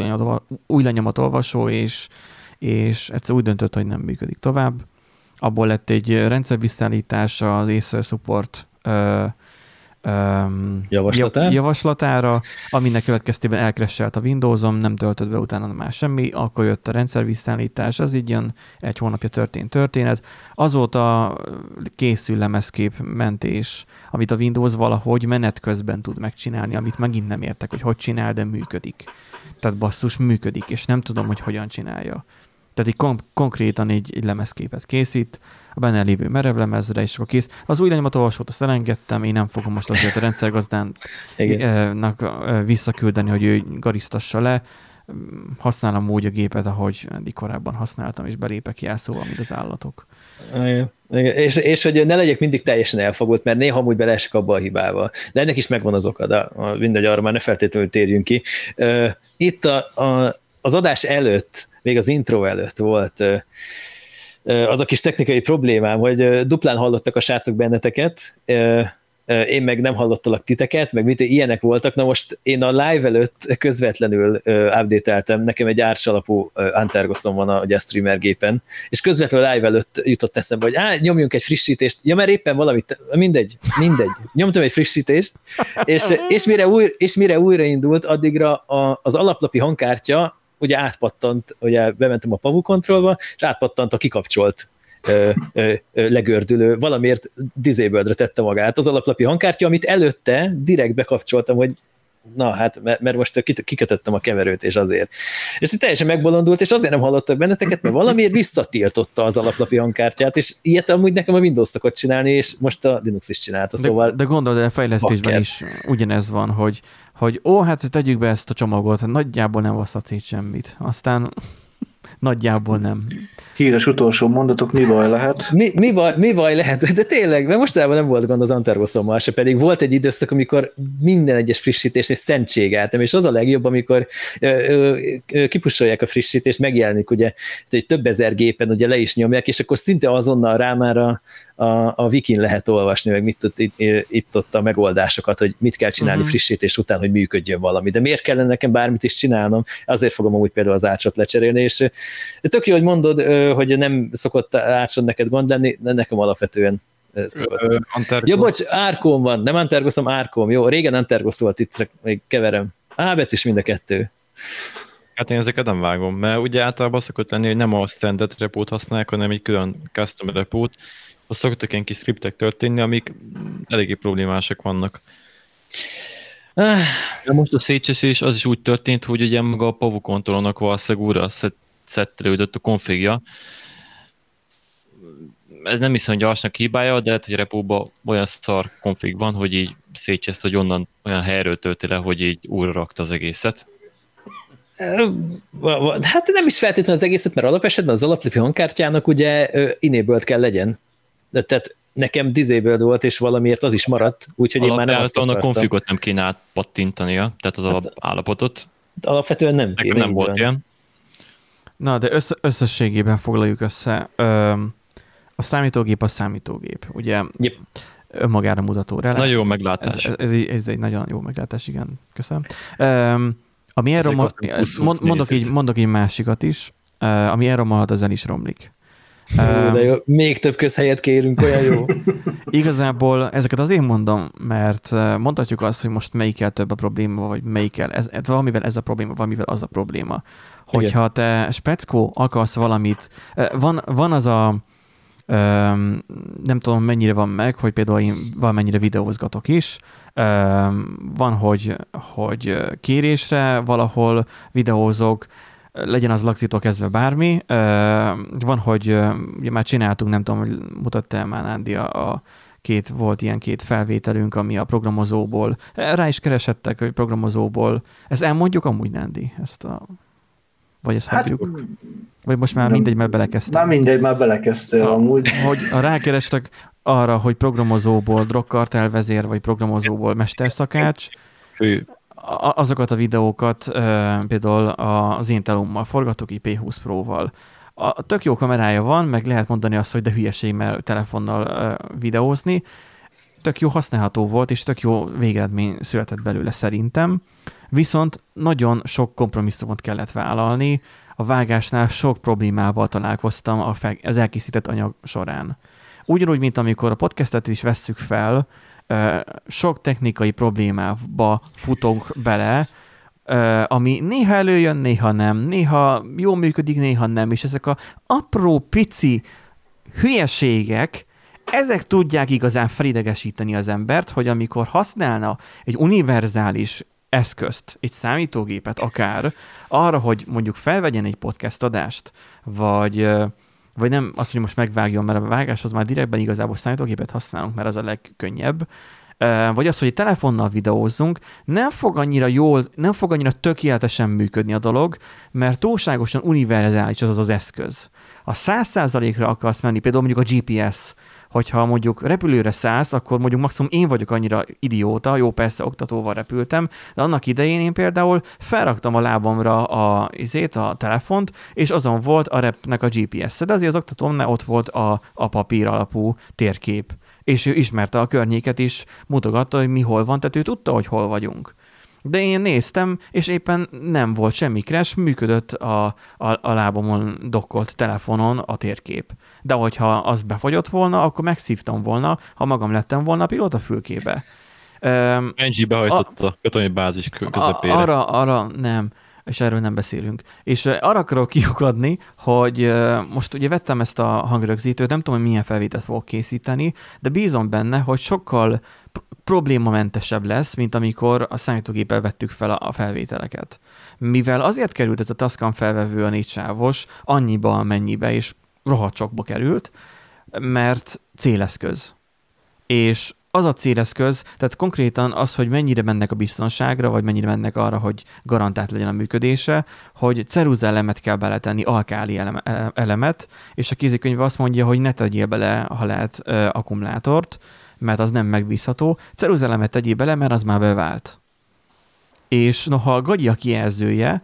új lenyomatolvasó, és és egyszer úgy döntött, hogy nem működik tovább. Abból lett egy rendszervisszállítás az Acer Support ö, javaslatára? javaslatára, aminek következtében elkresselt a Windows-om, nem töltött be utána már semmi, akkor jött a rendszervisszállítás, az így ilyen egy hónapja történt történet. Azóta készül lemezkép mentés, amit a Windows valahogy menet közben tud megcsinálni, amit megint nem értek, hogy hogy csinál, de működik. Tehát basszus működik, és nem tudom, hogy hogyan csinálja. Tehát így kon- konkrétan egy, egy lemezképet készít, a benne lévő merevlemezre, és akkor kész. Az új olvasót azt elengedtem, én nem fogom most azért a rendszergazdának visszaküldeni, hogy ő garisztassa le. Használom úgy a gépet, ahogy eddig korábban használtam, és belépek jelszóval, mint az állatok. Igen. És, és hogy ne legyek mindig teljesen elfogult, mert néha amúgy beleesik abba a hibába. De ennek is megvan az oka, de mindegy, arra már ne feltétlenül térjünk ki. Itt a, a, az adás előtt még az intro előtt volt az a kis technikai problémám, hogy duplán hallottak a srácok benneteket, én meg nem hallottalak titeket, meg mit, ilyenek voltak, na most én a live előtt közvetlenül update-eltem, nekem egy árcs alapú Antergoszom van a, a streamer gépen, és közvetlenül live előtt jutott eszembe, hogy á, nyomjunk egy frissítést, ja, mert éppen valamit, mindegy, mindegy, nyomtam egy frissítést, és, és, mire, új, és mire újraindult, addigra a, az alaplapi hangkártya ugye átpattant, ugye bementem a Pavu kontrollba, és átpattant a kikapcsolt ö, ö, ö, legördülő, valamiért disabledre tette magát az alaplapi hangkártya, amit előtte direkt bekapcsoltam, hogy na hát, mert, most kikötöttem a keverőt, és azért. És teljesen megbolondult, és azért nem hallottak benneteket, mert valamiért visszatiltotta az alaplapi hangkártyát, és ilyet amúgy nekem a Windows szokott csinálni, és most a Linux is csinálta, szóval... De, de gondolod, a fejlesztésben bakker. is ugyanez van, hogy hogy ó, hát tegyük be ezt a csomagot, nagyjából nem vasszat semmit. Aztán Nagyjából nem. Híres utolsó mondatok, mi baj lehet? Mi, mi, baj, mi baj lehet? De tényleg, mert mostanában nem volt gond az Antergoszommal se, pedig volt egy időszak, amikor minden egyes frissítésnél szentségeltem, és az a legjobb, amikor kipusolják a frissítést, megjelenik ugye, hogy több ezer gépen ugye le is nyomják, és akkor szinte azonnal rá már a, a, a wikin lehet olvasni, meg mit itt, itt ott a megoldásokat, hogy mit kell csinálni uh-huh. frissítés után, hogy működjön valami. De miért kellene nekem bármit is csinálnom? Azért fogom amúgy például az ácsot lecserélni, és tök jó, hogy mondod, hogy nem szokott ácsod neked gond lenni, de nekem alapvetően szokott. Ö, ja, bocs, Árkóm van, nem Antergoszom, Árkóm. Jó, régen Antergosz volt itt, még keverem. Á, is mind a kettő. Hát én ezeket nem vágom, mert ugye általában szokott lenni, hogy nem a standard repót használják, hanem egy külön custom repót, ott szoktak ilyen kis scriptek történni, amik eléggé problémásak vannak. De most a szétcseszés az is úgy történt, hogy ugye maga a Pavu kontrollnak valószínűleg újra szettelődött a konfigja. Ez nem hiszem, hogy a hibája, de lehet, hogy repóban olyan szar konfig van, hogy így szétcseszt, hogy onnan olyan helyről tölti le, hogy így újra rakta az egészet. Hát nem is feltétlenül az egészet, mert alapesetben az alaplapi hangkártyának ugye enabled kell legyen. De tehát nekem disabled volt, és valamiért az is maradt, úgyhogy én már nem azt a konfigot nem kéne átpattintania, tehát az hát, állapotot. Alapvetően nem kéne. Nekem nem volt ilyen. Na, de össz- összességében foglaljuk össze. Ö, a számítógép a számítógép. Ugye yep. önmagára mutató relé. Nagyon jó meglátás. Ez, ez, ez, ez egy nagyon jó meglátás, igen. Köszönöm. Um, ami erről mond, mond, mondok, így, mondok így másikat is, ami elromolhat, az el is romlik. Uh, de jó, még több közhelyet kérünk, olyan jó. Igazából ezeket az én mondom, mert mondhatjuk azt, hogy most melyikkel több a probléma, vagy melyikkel, ez, valamivel ez a probléma, valamivel az a probléma. Hogyha Igen. te speckó akarsz valamit, van, van az a, nem tudom mennyire van meg, hogy például én valamennyire videózgatok is, van, hogy, hogy kérésre valahol videózok, legyen az lagzítól kezdve bármi. Van, hogy ugye már csináltunk, nem tudom, hogy mutatta el már Nándi a, a két, volt ilyen két felvételünk, ami a programozóból, rá is keresettek, hogy programozóból, ezt elmondjuk amúgy, Nándi, ezt a vagy ezt hát, hagyjuk? Vagy most már nem, mindegy, mert belekezdtem. Már mindegy, már belekezdtél a, amúgy. Hogy rákerestek arra, hogy programozóból drogkartel vezér, vagy programozóból mesterszakács, azokat a videókat például az én telommal forgatok, IP20 Pro-val. A tök jó kamerája van, meg lehet mondani azt, hogy de hülyeség, mert telefonnal videózni. Tök jó használható volt, és tök jó végeredmény született belőle szerintem. Viszont nagyon sok kompromisszumot kellett vállalni, a vágásnál sok problémával találkoztam az elkészített anyag során. Ugyanúgy, mint amikor a podcastet is vesszük fel, sok technikai problémába futunk bele, ami néha előjön, néha nem, néha jól működik, néha nem, és ezek a apró, pici hülyeségek, ezek tudják igazán felidegesíteni az embert, hogy amikor használna egy univerzális eszközt, egy számítógépet akár, arra, hogy mondjuk felvegyen egy podcast adást, vagy, vagy nem azt, hogy most megvágjon, mert a vágáshoz már direktben igazából számítógépet használunk, mert az a legkönnyebb, vagy az, hogy telefonnal videózzunk, nem fog annyira jól, nem fog annyira tökéletesen működni a dolog, mert túlságosan univerzális az az, az eszköz. A száz százalékra akarsz menni, például mondjuk a GPS, hogyha mondjuk repülőre szállsz, akkor mondjuk maximum én vagyok annyira idióta, jó persze oktatóval repültem, de annak idején én például felraktam a lábamra a, izét, a telefont, és azon volt a repnek a GPS-e, de azért az oktatómnál ott volt a, a papír alapú térkép és ő ismerte a környéket is, mutogatta, hogy mi hol van, tehát ő tudta, hogy hol vagyunk. De én néztem, és éppen nem volt semmi crash, működött a, a, a lábamon dokkolt telefonon a térkép. De hogyha az befagyott volna, akkor megszívtam volna, ha magam lettem volna a pilóta fülkébe. Benji behajtotta a katonai bázis közepére. Arra, arra nem és erről nem beszélünk. És arra akarok kiukadni, hogy most ugye vettem ezt a hangrögzítőt, nem tudom, hogy milyen felvételt fogok készíteni, de bízom benne, hogy sokkal problémamentesebb lesz, mint amikor a számítógéppel vettük fel a felvételeket. Mivel azért került ez a Tascam felvevő a négy sávos, annyiba, mennyibe, és rohadt sokba került, mert céleszköz. És az a céleszköz, tehát konkrétan az, hogy mennyire mennek a biztonságra, vagy mennyire mennek arra, hogy garantált legyen a működése, hogy ceruza elemet kell beletenni, alkáli elemet, és a kézikönyv azt mondja, hogy ne tegyél bele, ha lehet, akkumulátort, mert az nem megbízható, ceruza elemet tegyél bele, mert az már bevált. És noha a gagyi a kijelzője,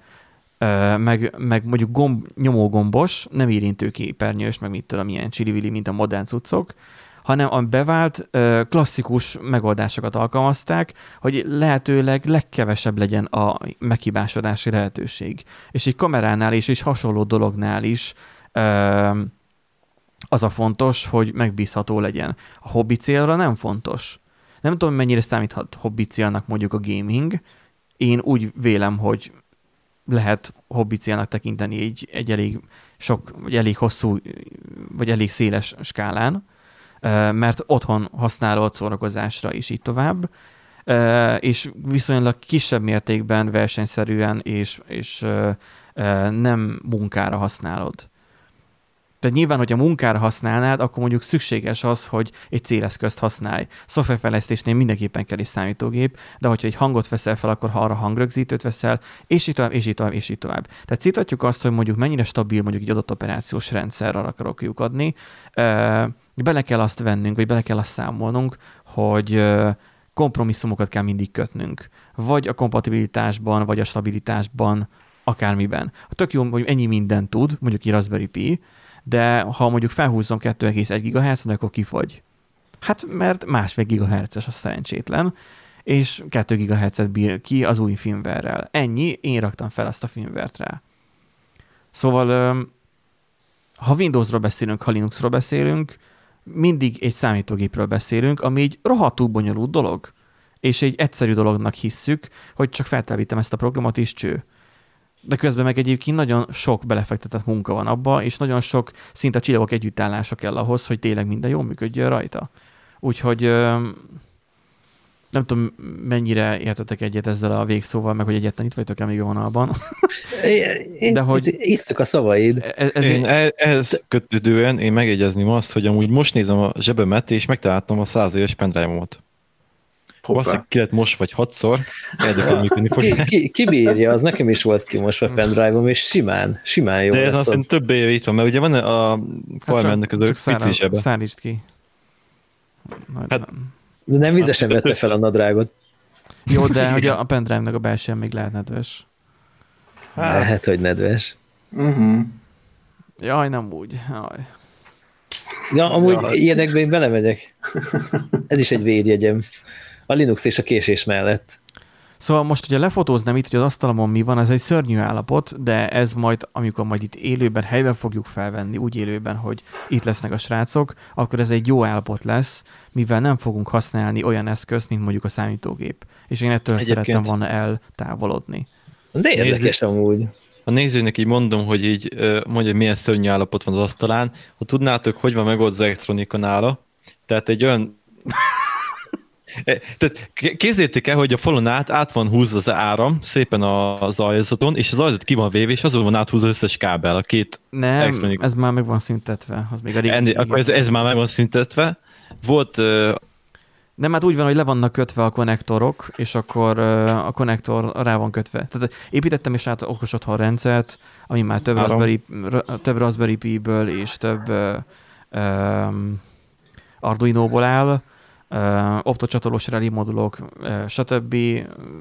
meg, meg mondjuk gomb, nyomógombos, nem érintő képernyős, meg mit tudom, ilyen csili mint a modern cuccok, hanem a bevált klasszikus megoldásokat alkalmazták, hogy lehetőleg legkevesebb legyen a meghibásodási lehetőség. És egy kameránál is, és hasonló dolognál is az a fontos, hogy megbízható legyen. A hobbi célra nem fontos. Nem tudom, mennyire számíthat hobbi célnak mondjuk a gaming. Én úgy vélem, hogy lehet hobbi célnak tekinteni egy, egy elég sok, vagy elég hosszú, vagy elég széles skálán mert otthon használod szórakozásra is így tovább, és viszonylag kisebb mértékben versenyszerűen és, és nem munkára használod. Tehát nyilván, hogyha munkára használnád, akkor mondjuk szükséges az, hogy egy céleszközt használj. Szoftverfejlesztésnél mindenképpen kell egy számítógép, de hogyha egy hangot veszel fel, akkor ha arra hangrögzítőt veszel, és így tovább, és így tovább, és így tovább. Tehát citatjuk azt, hogy mondjuk mennyire stabil mondjuk egy adott operációs rendszer, arra akarok lyukadni bele kell azt vennünk, vagy bele kell azt számolnunk, hogy kompromisszumokat kell mindig kötnünk. Vagy a kompatibilitásban, vagy a stabilitásban, akármiben. Tök jó, hogy ennyi mindent tud, mondjuk egy Raspberry Pi, de ha mondjuk felhúzom 2,1 GHz, akkor kifogy. Hát mert másfél gigahertzes a szerencsétlen, és 2 GHz-et bír ki az új filmverrel. Ennyi, én raktam fel azt a filmvert rá. Szóval, ha Windowsról beszélünk, ha Linuxról beszélünk, mindig egy számítógépről beszélünk, ami egy rohadtul bonyolult dolog, és egy egyszerű dolognak hisszük, hogy csak feltelepítem ezt a programot, és cső. De közben meg egyébként nagyon sok belefektetett munka van abba, és nagyon sok szinte csillagok együttállása kell ahhoz, hogy tényleg minden jól működjön rajta. Úgyhogy nem tudom, mennyire értetek egyet ezzel a végszóval, meg hogy egyetlen itt vagytok-e még a vonalban. De hogy... Isszuk a szavaid. Ez, ez én e- ehhez kötődően én megegyezném azt, hogy amúgy most nézem a zsebemet, és megtaláltam a száz éves pendrive-omat. Valószínűleg ki lett most vagy hatszor, érdekel működni fog. Ki, ki, ki, bírja, az nekem is volt ki most a pendrive-om, és simán, simán jó De ez azt az... több év itt van, mert ugye van a hát az pici zsebe. Szállítsd ki. Majd hát, de nem vizesen vette fel a nadrágot. Jó, de hogy a pendrive-nak a belső még lehet nedves. Hát. Lehet, hogy nedves. Uh-huh. Jaj, nem úgy. Jaj. Ja, amúgy Jaj. ilyenekben én belemegyek. Ez is egy védjegyem. A Linux és a késés mellett. Szóval most, hogyha lefotóznám itt, hogy az asztalomon mi van, ez egy szörnyű állapot, de ez majd, amikor majd itt élőben, helyben fogjuk felvenni, úgy élőben, hogy itt lesznek a srácok, akkor ez egy jó állapot lesz, mivel nem fogunk használni olyan eszközt, mint mondjuk a számítógép. És én ettől Egyébként... szerettem volna eltávolodni. De érdekes Nézd, amúgy. A nézőnek így mondom, hogy így mondja, hogy milyen szörnyű állapot van az asztalán. Ha tudnátok, hogy van megoldva az elektronika nála, tehát egy olyan tehát képzétek el, hogy a falon át, át van húzva az áram, szépen az ajzaton, és az ajzat ki van véve, és azon van áthúzva összes kábel, a két Nem, elektronik... ez már meg van szüntetve. Az még elég, Enni, akkor ez, ez már meg van szüntetve. Volt uh, nem, hát úgy van, hogy le vannak kötve a konnektorok, és akkor a konnektor rá van kötve. Tehát építettem is át okos otthon rendszert, ami már több Raspberry, több Raspberry Pi-ből és több um, Arduino-ból áll, optocsatolós rally modulok, stb.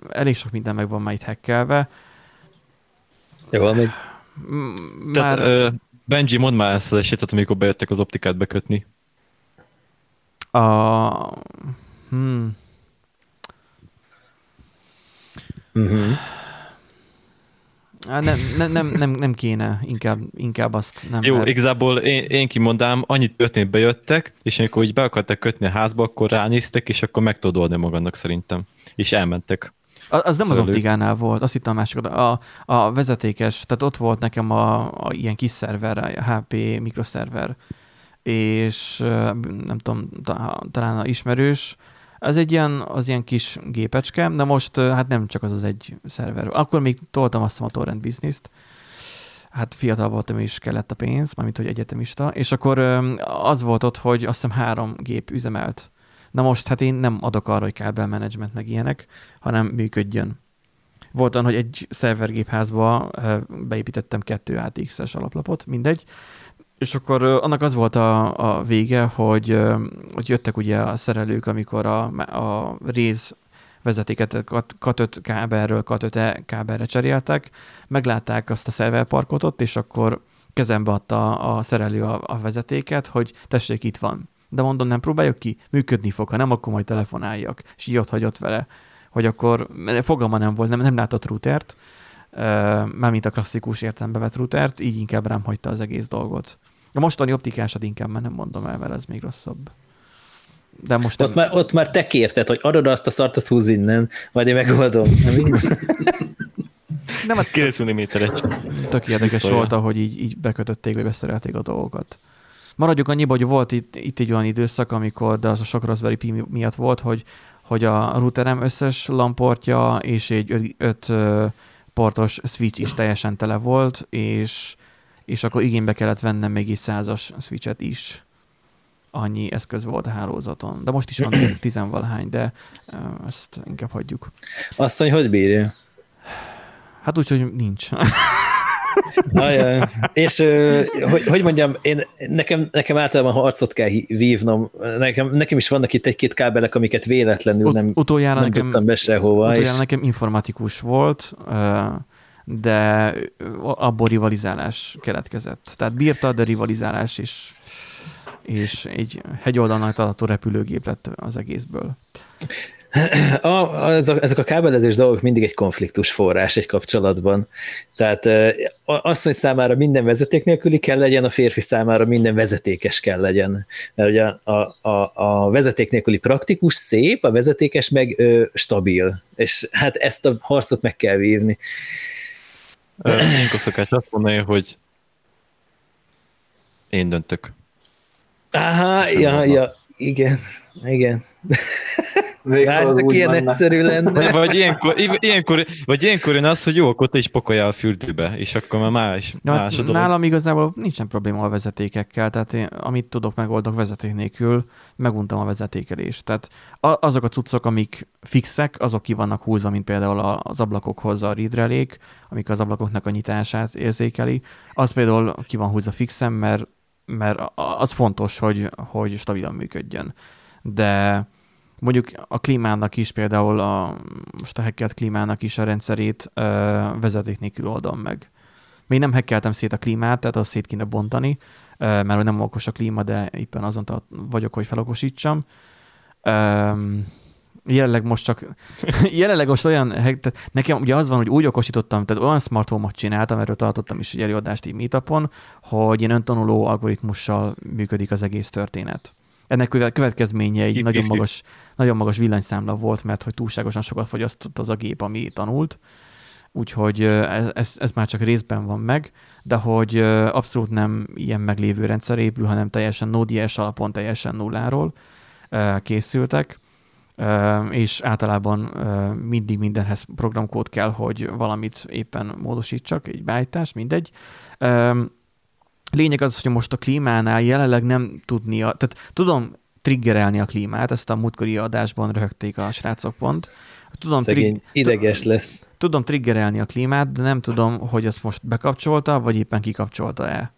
Elég sok minden meg van már itt hackelve. Jó, még... Tehát, már... uh, Benji, mondd már ezt az esetet, amikor bejöttek az optikát bekötni. A... Hmm. Nem, nem, nem, nem, nem kéne, inkább, inkább azt nem. Jó, mert... igazából én, én kimondám, annyit történt bejöttek, és amikor így be akartak kötni a házba, akkor ránéztek, és akkor meg tudod oldani magadnak szerintem. És elmentek. Az, az nem az optikánál volt, azt hittem a másik a, a vezetékes, tehát ott volt nekem a, a ilyen kis szerver, a HP mikroszerver, és nem tudom, talán a ismerős, ez egy ilyen, az ilyen kis gépecske, de most hát nem csak az az egy szerver. Akkor még toltam azt a torrent bizniszt, hát fiatal voltam és kellett a pénz, mármint hogy egyetemista, és akkor az volt ott, hogy azt hiszem három gép üzemelt. Na most hát én nem adok arra, hogy kábel management meg ilyenek, hanem működjön. Volt hogy egy szervergépházba beépítettem kettő ATX-es alaplapot, mindegy, és akkor annak az volt a, a vége, hogy, hogy jöttek ugye a szerelők, amikor a, a réz vezetéket Kat5 kábelről Kat5 kábelre cseréltek, meglátták azt a szerverparkot ott, és akkor kezembe adta a szerelő a, a vezetéket, hogy tessék, itt van. De mondom, nem próbáljuk ki, működni fog, ha nem, akkor majd telefonáljak. És így ott hagyott vele, hogy akkor fogalma nem volt, nem, nem látott routert, mármint a klasszikus értelembe vett routert, így inkább rám hagyta az egész dolgot. A mostani optikásod inkább már nem mondom el, mert ez még rosszabb. De most ott, nem... már, ott már te kérted, hogy adod azt a szart, az húz innen, majd én megoldom. nem, hát 9 mm Tök érdekes volt, hogy így, így bekötötték, vagy beszerelték a dolgokat. Maradjuk annyiba, hogy volt itt, itt egy olyan időszak, amikor, de az a sok Raspberry Pi miatt volt, hogy, hogy a routerem összes lamportja és egy 5 portos switch is teljesen tele volt, és és akkor igénybe kellett vennem még egy százas switchet is. Annyi eszköz volt a hálózaton. De most is van tizenvalahány, de ezt inkább hagyjuk. Azt mondja, hogy bírja? Hát úgy, hogy nincs. Ajaj. És hogy, hogy mondjam, én, nekem, nekem általában harcot kell vívnom. Nekem, nekem is vannak itt egy-két kábelek, amiket véletlenül nem, Ut- utoljára nem nekem, tudtam be sehova. Utoljára és... nekem informatikus volt, de abból rivalizálás keletkezett. Tehát bírta, de rivalizálás is és egy hegyoldalnak található repülőgép lett az egészből. A, ezek a kábelezés dolgok mindig egy konfliktus forrás egy kapcsolatban. Tehát azt, hogy számára minden vezeték nélküli kell legyen, a férfi számára minden vezetékes kell legyen. Mert ugye a, a, a vezeték nélküli praktikus szép, a vezetékes meg ö, stabil. És hát ezt a harcot meg kell vívni. Én szokás azt mondani, hogy én döntök. Aha, ja, ja, igen, igen. Vársz, ilyen menne. egyszerű lenne. Vagy ilyenkor, ilyenkor, vagy ilyenkor jön az, hogy jó, akkor te is pakolja a fürdőbe, és akkor már más, ja, más a Nálam igazából nincsen probléma a vezetékekkel, tehát én, amit tudok, megoldok vezeték nélkül, meguntam a vezetékelést. Tehát azok a cuccok, amik fixek, azok ki vannak húzva, mint például az ablakokhoz a read amik az ablakoknak a nyitását érzékeli. Az például ki van húzva fixen, mert, mert az fontos, hogy, hogy stabilan működjön. De mondjuk a klímának is, például a, most a hackelt klímának is a rendszerét ö, vezeték nélkül oldom meg. Még nem hackeltem szét a klímát, tehát azt szét kéne bontani, ö, mert hogy nem okos a klíma, de éppen azon vagyok, hogy felokosítsam. Ö, jelenleg most csak, jelenleg most olyan, tehát nekem ugye az van, hogy úgy okosítottam, tehát olyan smart home-ot csináltam, erről tartottam is egy előadást így meetupon, hogy ilyen öntanuló algoritmussal működik az egész történet. Ennek következménye egy nagyon magas, nagyon magas villanyszámla volt, mert hogy túlságosan sokat fogyasztott az a gép, ami tanult, úgyhogy ez, ez, ez már csak részben van meg, de hogy abszolút nem ilyen meglévő rendszer épül, hanem teljesen Node.js alapon, teljesen nulláról készültek, és általában mindig mindenhez programkód kell, hogy valamit éppen módosítsak, egy beállítás, mindegy. Lényeg az, hogy most a klímánál jelenleg nem tudnia, tehát tudom triggerelni a klímát, ezt a múltkori adásban röhögték a srácok pont. Tudom, Szegény, trig- ideges lesz. Tudom triggerelni a klímát, de nem tudom, hogy azt most bekapcsolta, vagy éppen kikapcsolta-e.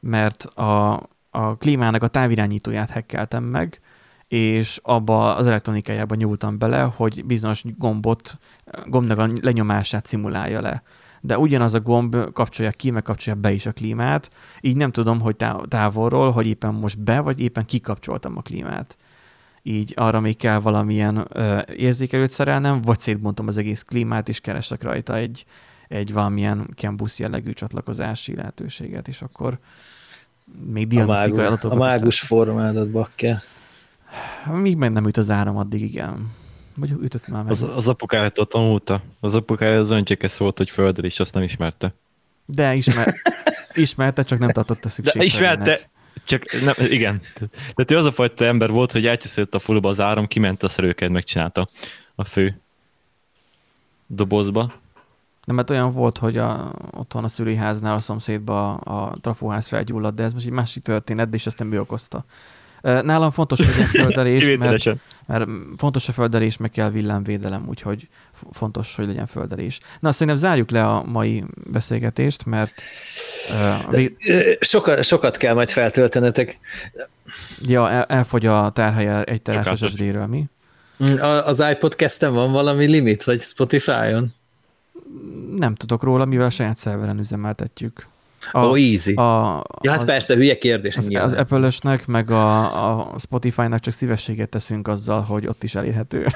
Mert a, a klímának a távirányítóját hekkeltem meg, és abba az elektronikájába nyúltam bele, hogy bizonyos gombot, gombnak a lenyomását szimulálja le de ugyanaz a gomb kapcsolja ki, meg kapcsolja be is a klímát, így nem tudom, hogy távolról, hogy éppen most be, vagy éppen kikapcsoltam a klímát. Így arra még kell valamilyen ö, érzékelőt szerelnem, vagy szétbontom az egész klímát, és keresek rajta egy, egy valamilyen campus jellegű csatlakozási lehetőséget, és akkor még diagnosztikai adatokat A mágus formádat bakker. Míg meg nem üt az áram, addig igen. Vagy ütött már meg. Az, az apukájától tanulta. Az apukája az öncséke volt, hogy földre, és azt nem ismerte. De ismer, ismerte, csak nem tartotta szükségszerűnek. De ismerte, csak nem, igen. Tehát ő az a fajta ember volt, hogy elcseszült a fulba az áram, kiment a szerőket, megcsinálta a fő dobozba. Nem, mert olyan volt, hogy a, otthon a szülőháznál a szomszédba a, a trafóház felgyulladt, de ez most egy másik történet, de és ezt nem ő okozta. Nálam fontos, hogy legyen földelés, mert, mert fontos a földelés, meg kell villámvédelem, úgyhogy fontos, hogy legyen földelés. Na, szerintem zárjuk le a mai beszélgetést, mert... Uh, sokat, sokat kell majd feltöltenetek. Ja, el, elfogy a tárhelye egy terás SSD-ről, mi? Mm, az iPod kezdtem van valami limit, vagy Spotify-on? Nem tudok róla, mivel saját szerveren üzemeltetjük. A, oh, easy. A, ja, hát az, persze, hülye kérdés. Az, az Apple-ösnek, meg a, a Spotify-nak csak szívességet teszünk azzal, hogy ott is elérhető.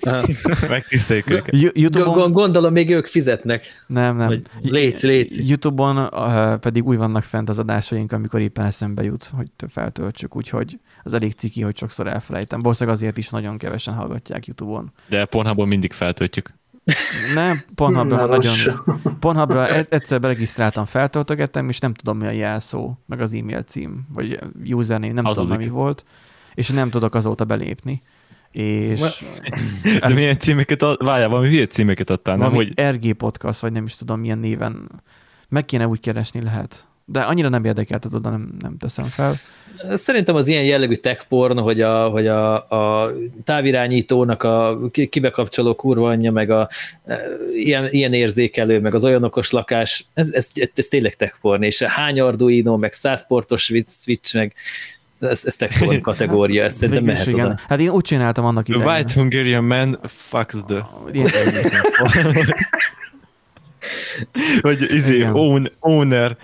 Megtiszteljük őket. YouTube-on... Gondolom, még ők fizetnek. Nem, nem. Hogy létsz, létsz. YouTube-on uh, pedig úgy vannak fent az adásaink, amikor éppen eszembe jut, hogy feltöltsük, úgyhogy az elég ciki, hogy sokszor elfelejtem. Valószínűleg azért is nagyon kevesen hallgatják YouTube-on. De Pornhubon mindig feltöltjük. Nem, Pornhubra nagyon... Pornhubra egyszer beregisztráltam, feltöltögettem, és nem tudom, mi a jelszó, meg az e-mail cím, vagy username, nem Hazudik. tudom, mi volt, és nem tudok azóta belépni. És... De milyen címeket, ad... várjál, valami hülye címeket adtál, nem? Hogy... RG Podcast, vagy nem is tudom, milyen néven. Meg kéne úgy keresni lehet de annyira nem érdekelt, oda nem, nem teszem fel. Szerintem az ilyen jellegű tech porn, hogy a, hogy a, a távirányítónak a kibekapcsoló kurva anyja, meg a e, ilyen, ilyen érzékelő, meg az olyan okos lakás, ez, ez, ez tényleg tech porn, és hány Arduino, meg száz portos switch, meg ez, ez tech porn kategória, hát, ez szerintem mehet igen. oda. Hát én úgy csináltam annak idején. White Hungarian man fucks the... hogy izé, own, owner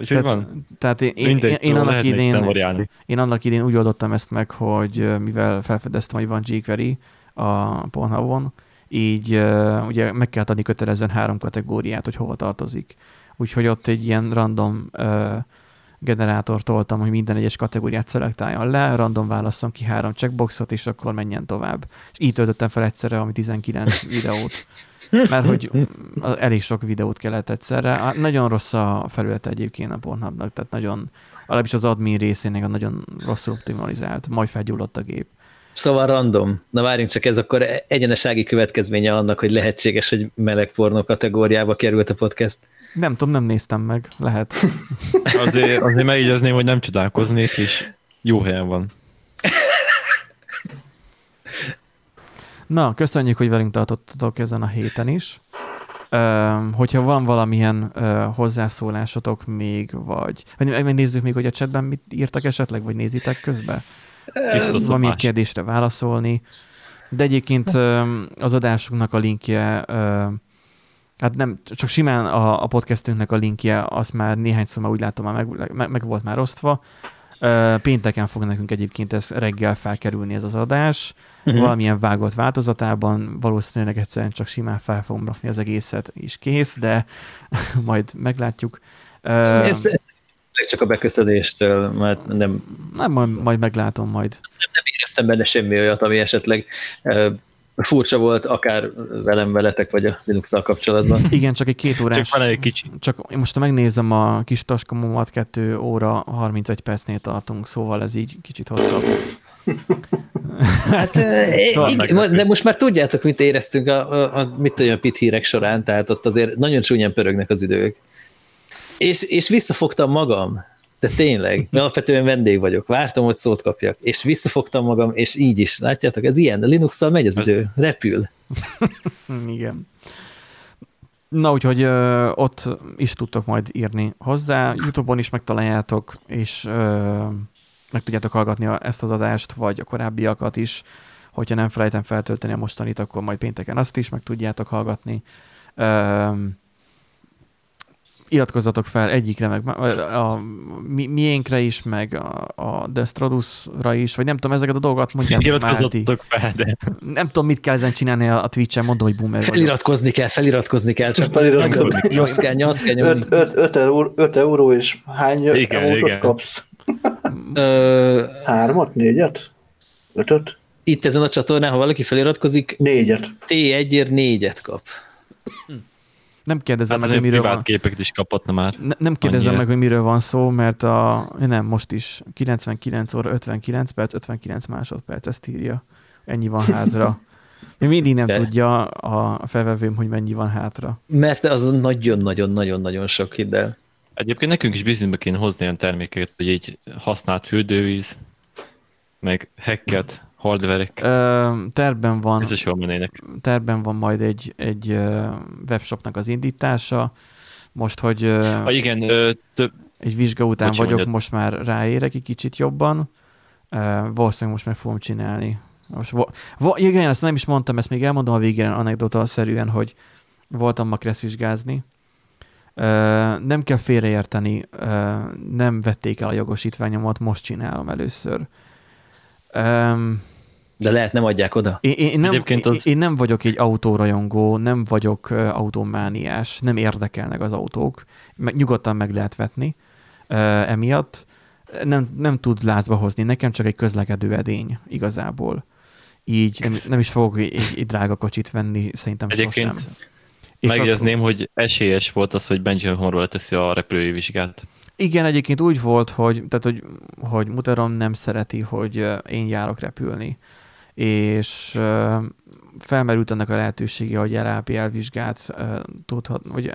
Úgyhogy tehát, van. Tehát én, én, én, én, annak idén, én annak idén úgy oldottam ezt meg, hogy mivel felfedeztem, hogy van jQuery a Pornhubon, így ugye meg kell adni kötelezően három kategóriát, hogy hova tartozik. Úgyhogy ott egy ilyen random uh, generátort toltam, hogy minden egyes kategóriát szelektáljon le, random válasszon ki három checkboxot, és akkor menjen tovább. És így töltöttem fel egyszerre, ami 19 videót. Mert hogy elég sok videót kellett egyszerre. Nagyon rossz a felület egyébként a Pornhubnak, tehát nagyon, legalábbis az admin részének a nagyon rosszul optimalizált, majd felgyulladt a gép. Szóval random. Na várjunk csak, ez akkor egyenesági következménye annak, hogy lehetséges, hogy meleg pornó kategóriába került a podcast. Nem tudom, nem néztem meg, lehet. azért, azért megjegyezném, hogy nem csodálkoznék, és jó helyen van. Na, köszönjük, hogy velünk tartottatok ezen a héten is. Uh, hogyha van valamilyen uh, hozzászólásotok még, vagy, vagy megnézzük még, hogy a chatben mit írtak esetleg, vagy nézitek közben? Valamilyen kérdésre válaszolni. De egyébként az adásunknak a linkje hát nem, csak simán a, a podcastünknek a linkje, azt már néhány szó már úgy látom, már meg, meg, meg volt már osztva. Pénteken fog nekünk egyébként ez reggel felkerülni ez az adás, uh-huh. valamilyen vágott változatában, valószínűleg egyszerűen csak simán fel fogom rakni az egészet, és kész, de majd meglátjuk. Ez, ez csak a beköszönéstől, mert nem... Nem, majd, majd meglátom majd. Nem, nem éreztem benne semmi olyat, ami esetleg furcsa volt, akár velem, veletek, vagy a linux kapcsolatban. Igen, csak egy két órás. Csak van egy kicsi. Csak most megnézem a kis taskamomat, 2 óra 31 percnél tartunk, szóval ez így kicsit hosszabb. Hát, szóval igen, de most már tudjátok, mit éreztünk a, a, a mit tudom, a pit hírek során, tehát ott azért nagyon csúnyán pörögnek az idők. És, és visszafogtam magam. De tényleg, mert alapvetően vendég vagyok, vártam, hogy szót kapjak, és visszafogtam magam, és így is. Látjátok, ez ilyen, linux megy az idő, repül. Igen. Na, úgyhogy ö, ott is tudtok majd írni hozzá, Youtube-on is megtaláljátok, és ö, meg tudjátok hallgatni ezt az adást, vagy a korábbiakat is. Hogyha nem felejtem feltölteni a mostanit, akkor majd pénteken azt is meg tudjátok hallgatni. Ö, iratkozzatok fel egyikre, meg a, a mi, miénkre is, meg a, a Destrodusra is, vagy nem tudom, ezeket a dolgokat mondják Iratkozzatok fel, de... Nem tudom, mit kell ezen csinálni a, a Twitch-en, mondom, hogy boomer Feliratkozni vagyok. kell, feliratkozni kell, csak feliratkozni. Nyomsz kell, nyomsz kell nyomni. 5 euró, euró, és hány igen, igen. kapsz? Hármat, négyet? Ötöt? Itt ezen a csatornán, ha valaki feliratkozik, négyet. T1-ért négyet kap. Hm. Nem kérdezem hát meg, hogy miről van. képeket is kapott már. Ne, nem kérdezem Annyiért. meg, hogy miről van szó, mert a, nem, most is 99 óra 59 perc, 59 másodperc, ezt írja. Ennyi van hátra. Mi mindig nem De. tudja a felvevőm, hogy mennyi van hátra. Mert az nagyon-nagyon-nagyon-nagyon sok, hidd el. Egyébként nekünk is bizonyba kéne hozni olyan termékeket, hogy egy használt fürdővíz, meg hacket, hardverek. terben van, Biztos jól mennének. Terben van majd egy, egy webshopnak az indítása. Most, hogy ha igen, ö, több... egy vizsga után Bocsi, vagyok, mondjad. most már ráérek egy kicsit jobban. valószínűleg most meg fogom csinálni. Most, vo, vo, igen, ezt nem is mondtam, ezt még elmondom a végén anekdota szerűen, hogy voltam ma vizsgázni. nem kell félreérteni, nem vették el a jogosítványomat, most csinálom először. Um, de lehet nem adják oda? Én, én, nem, én, az... én nem vagyok egy autórajongó, nem vagyok autómániás, nem érdekelnek az autók, meg, nyugodtan meg lehet vetni uh, emiatt. Nem, nem tud lázba hozni, nekem csak egy közlekedő edény igazából. Így nem, nem is fogok egy, egy drága kocsit venni, szerintem Egyébként sosem. megjegyezném, akkor... hogy esélyes volt az, hogy Benjamin Horror teszi a repülői vizsgát. Igen, egyébként úgy volt, hogy, tehát, hogy, hogy Muteron nem szereti, hogy én járok repülni. És felmerült annak a lehetősége, hogy LAPL vizsgát tudhat, vagy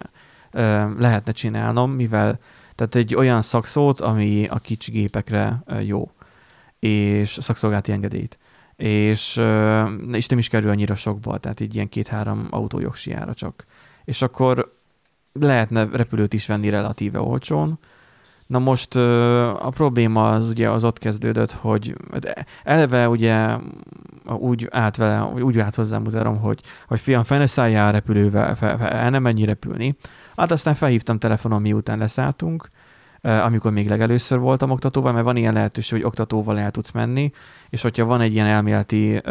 lehetne csinálnom, mivel tehát egy olyan szakszót, ami a kicsi gépekre jó, és szakszolgálati engedélyt. És, és nem is kerül annyira sokba, tehát így ilyen két-három autó jogsiára csak. És akkor lehetne repülőt is venni relatíve olcsón, Na most a probléma az ugye az ott kezdődött, hogy eleve ugye úgy állt vele, úgy állt hozzám muzeum, hogy, hogy fiam, fel ne szálljál repülővel, fel, fel, el nem mennyi repülni. Hát aztán felhívtam telefonon, miután leszálltunk, amikor még legelőször voltam oktatóval, mert van ilyen lehetőség, hogy oktatóval el tudsz menni, és hogyha van egy ilyen elméleti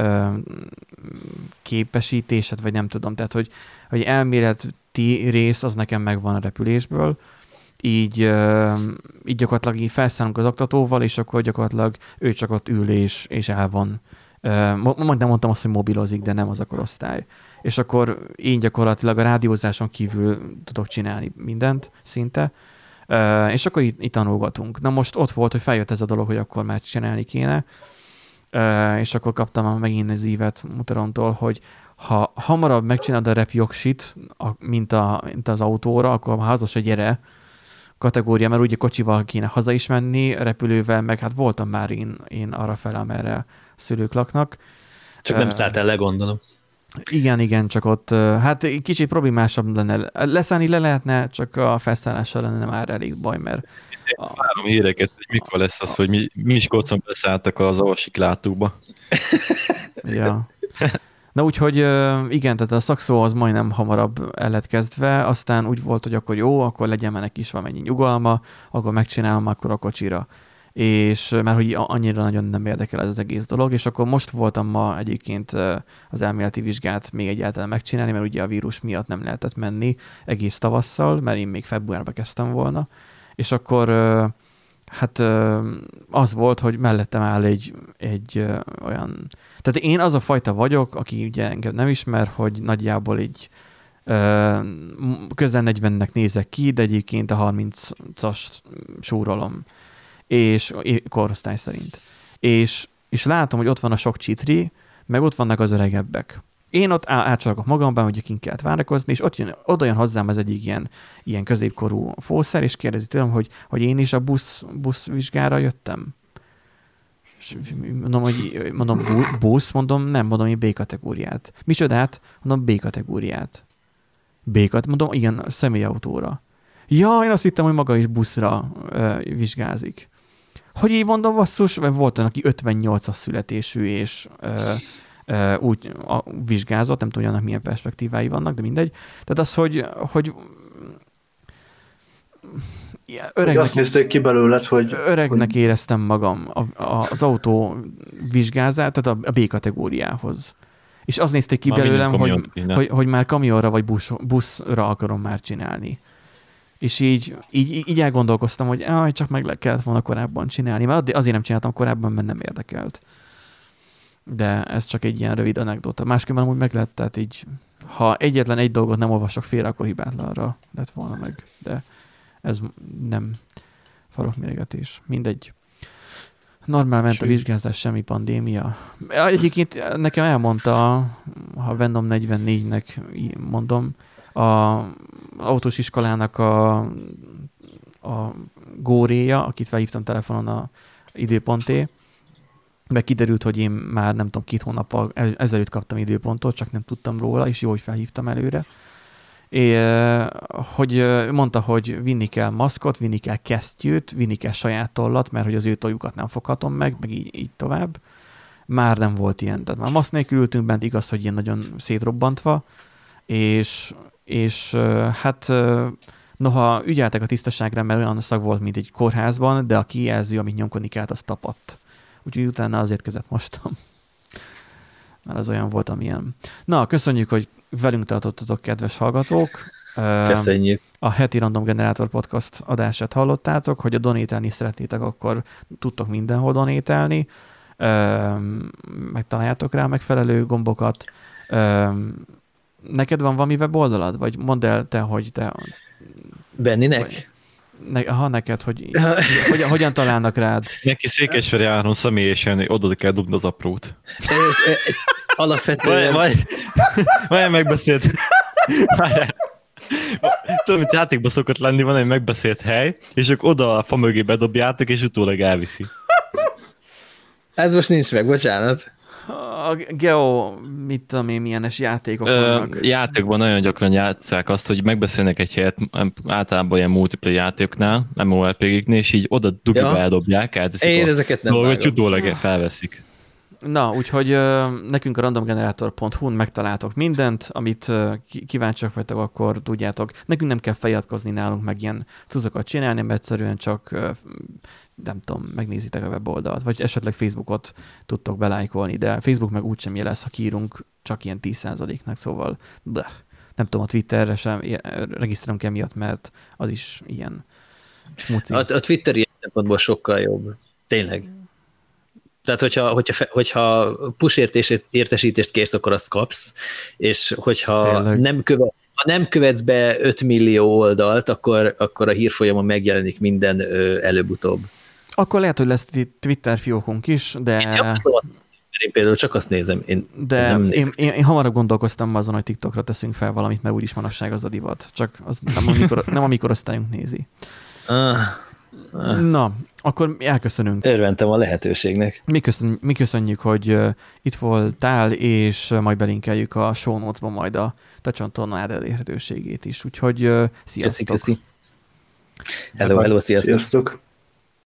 képesítésed, vagy nem tudom, tehát hogy, hogy elméleti rész az nekem megvan a repülésből, így, így gyakorlatilag így felszállunk az oktatóval, és akkor gyakorlatilag ő csak ott ül és, és el van. Majd nem mondtam azt, hogy mobilozik, de nem az a korosztály. És akkor én gyakorlatilag a rádiózáson kívül tudok csinálni mindent szinte, és akkor itt, itt tanulgatunk. Na most ott volt, hogy feljött ez a dolog, hogy akkor már csinálni kéne, és akkor kaptam megint az ívet Muterontól, hogy ha hamarabb megcsinálod a rep jogsit, mint, a, mint az autóra, akkor házas se gyere, kategória, mert ugye kocsival kéne haza is menni, repülővel, meg hát voltam már én, én arra fel, amerre szülők laknak. Csak nem szállt el gondolom. Igen, igen, csak ott hát kicsit problémásabb lenne. Leszállni le lehetne, csak a felszállással lenne már elég baj, mert... A... Várom híreket, hogy mikor lesz az, hogy mi, mi is kocon beszálltak az avasik látóba. ja. Na úgyhogy igen, tehát a szakszó az majdnem hamarabb el lett kezdve, aztán úgy volt, hogy akkor jó, akkor legyen mennek is valamennyi nyugalma, akkor megcsinálom akkor a kocsira. És mert hogy annyira nagyon nem érdekel ez az egész dolog, és akkor most voltam ma egyébként az elméleti vizsgát még egyáltalán megcsinálni, mert ugye a vírus miatt nem lehetett menni egész tavasszal, mert én még februárban kezdtem volna, és akkor hát az volt, hogy mellettem áll egy, egy olyan... Tehát én az a fajta vagyok, aki ugye engem nem ismer, hogy nagyjából így közel 40-nek nézek ki, de egyébként a 30-as súrolom, és korosztály szerint. És, és látom, hogy ott van a sok csitri, meg ott vannak az öregebbek. Én ott átcsalagok magamban, hogy kint kellett várakozni, és ott jön, oda jön hozzám az egyik ilyen, ilyen középkorú fószer, és kérdezi tőlem, hogy, hogy én is a busz, busz vizsgára jöttem. És mondom, hogy mondom, busz, mondom, nem, mondom, én B kategóriát. Micsodát? Mondom, B kategóriát. B kategóriát, mondom, igen, személyautóra. Ja, én azt hittem, hogy maga is buszra ö, vizsgázik. Hogy így mondom, basszus, vagy volt olyan, aki 58-as születésű, és ö, úgy a vizsgázott, nem tudom, hogy annak milyen perspektívái vannak, de mindegy. Tehát az, hogy, hogy öregnek, azt nézték ki belőled, hogy... Öregnek hogy... éreztem magam a, a, az autó vizsgázát, tehát a, a B kategóriához. És azt nézték ki már belőlem, hogy, hogy, hogy már kamionra vagy busz, buszra akarom már csinálni. És így, így, így elgondolkoztam, hogy aj, csak meg le kellett volna korábban csinálni, mert azért nem csináltam korábban, mert nem érdekelt de ez csak egy ilyen rövid anekdota. Másképpen amúgy meg lehet, tehát így, ha egyetlen egy dolgot nem olvasok félre, akkor hibátlanra lett volna meg, de ez nem farokméregetés. Mindegy. Normál ment a vizsgázás, semmi pandémia. Egyébként nekem elmondta, ha Venom 44-nek mondom, a autós iskolának a, a góréja, akit felhívtam telefonon a időponté, meg kiderült, hogy én már nem tudom, két hónappal ezelőtt kaptam időpontot, csak nem tudtam róla, és jó, hogy felhívtam előre. É, hogy mondta, hogy vinni kell maszkot, vinni kell kesztyűt, vinni kell saját tollat, mert hogy az ő tojukat nem foghatom meg, meg így, így tovább. Már nem volt ilyen. Tehát már maszk nélkül ültünk bent, igaz, hogy ilyen nagyon szétrobbantva, és, és hát noha ügyeltek a tisztaságra, mert olyan szag volt, mint egy kórházban, de a kijelző, amit nyomkodni kellett, az tapadt úgyhogy utána azért kezet mostam. Mert az olyan volt, amilyen. Na, köszönjük, hogy velünk tartottatok, kedves hallgatók. Köszönjük. A heti Random Generator Podcast adását hallottátok, hogy a donételni szeretnétek, akkor tudtok mindenhol donételni. Megtaláljátok rá megfelelő gombokat. Neked van valami weboldalad? Vagy mondd el te, hogy te... Benninek? Vagy ne, ha neked, hogy, hogy hogyan találnak rád? Neki Székesferi áron személyesen oda kell dugni az aprót. Alapvetően... Vagy, vagy megbeszélt. Tudom, mint játékban szokott lenni, van egy megbeszélt hely, és ők oda a fa mögé bedobjátok, és utólag elviszi. Ez most nincs meg, bocsánat a Geo, mit tudom én, milyenes játékok Ö, vannak. Játékban nagyon gyakran játszák azt, hogy megbeszélnek egy helyet, általában ilyen multiplayer játékoknál, MMORPG-knél, és így oda dugja, ja. eldobják, áteszik Én ezeket nem dolgot, utólag felveszik. Na, úgyhogy nekünk a randomgenerator.hu-n megtaláltok mindent, amit kíváncsiak vagytok, akkor tudjátok. Nekünk nem kell feliratkozni nálunk, meg ilyen cuccokat csinálni, mert egyszerűen csak nem tudom, megnézitek a weboldalt, vagy esetleg Facebookot tudtok belájkolni, de Facebook meg úgysem lesz, ha kiírunk csak ilyen 10%-nak, szóval bleh. nem tudom, a Twitterre sem regisztrálunk emiatt, mert az is ilyen smuci. A, a Twitter ilyen szempontból sokkal jobb. Tényleg. Tehát, hogyha, hogyha, hogyha push értesítést kérsz, akkor azt kapsz, és hogyha nem, köve, ha nem követsz be 5 millió oldalt, akkor, akkor a hírfolyamon megjelenik minden előbb-utóbb. Akkor lehet, hogy lesz Twitter fiókunk is, de... Én, például csak azt nézem. Én, de én, én, én, én hamarabb gondolkoztam azon, hogy TikTokra teszünk fel valamit, mert úgyis manapság az a divat. Csak az nem, amikor, nem a mikorosztályunk nézi. Ah. Na, akkor elköszönünk. Örventem a lehetőségnek. Mi, köszön, mi köszönjük, hogy itt voltál, és majd belinkeljük a show notes-ba majd a te csatornád elérhetőségét is. Úgyhogy sziasztok! Köszi, köszi. Hello, hello, sziasztok! sziasztok.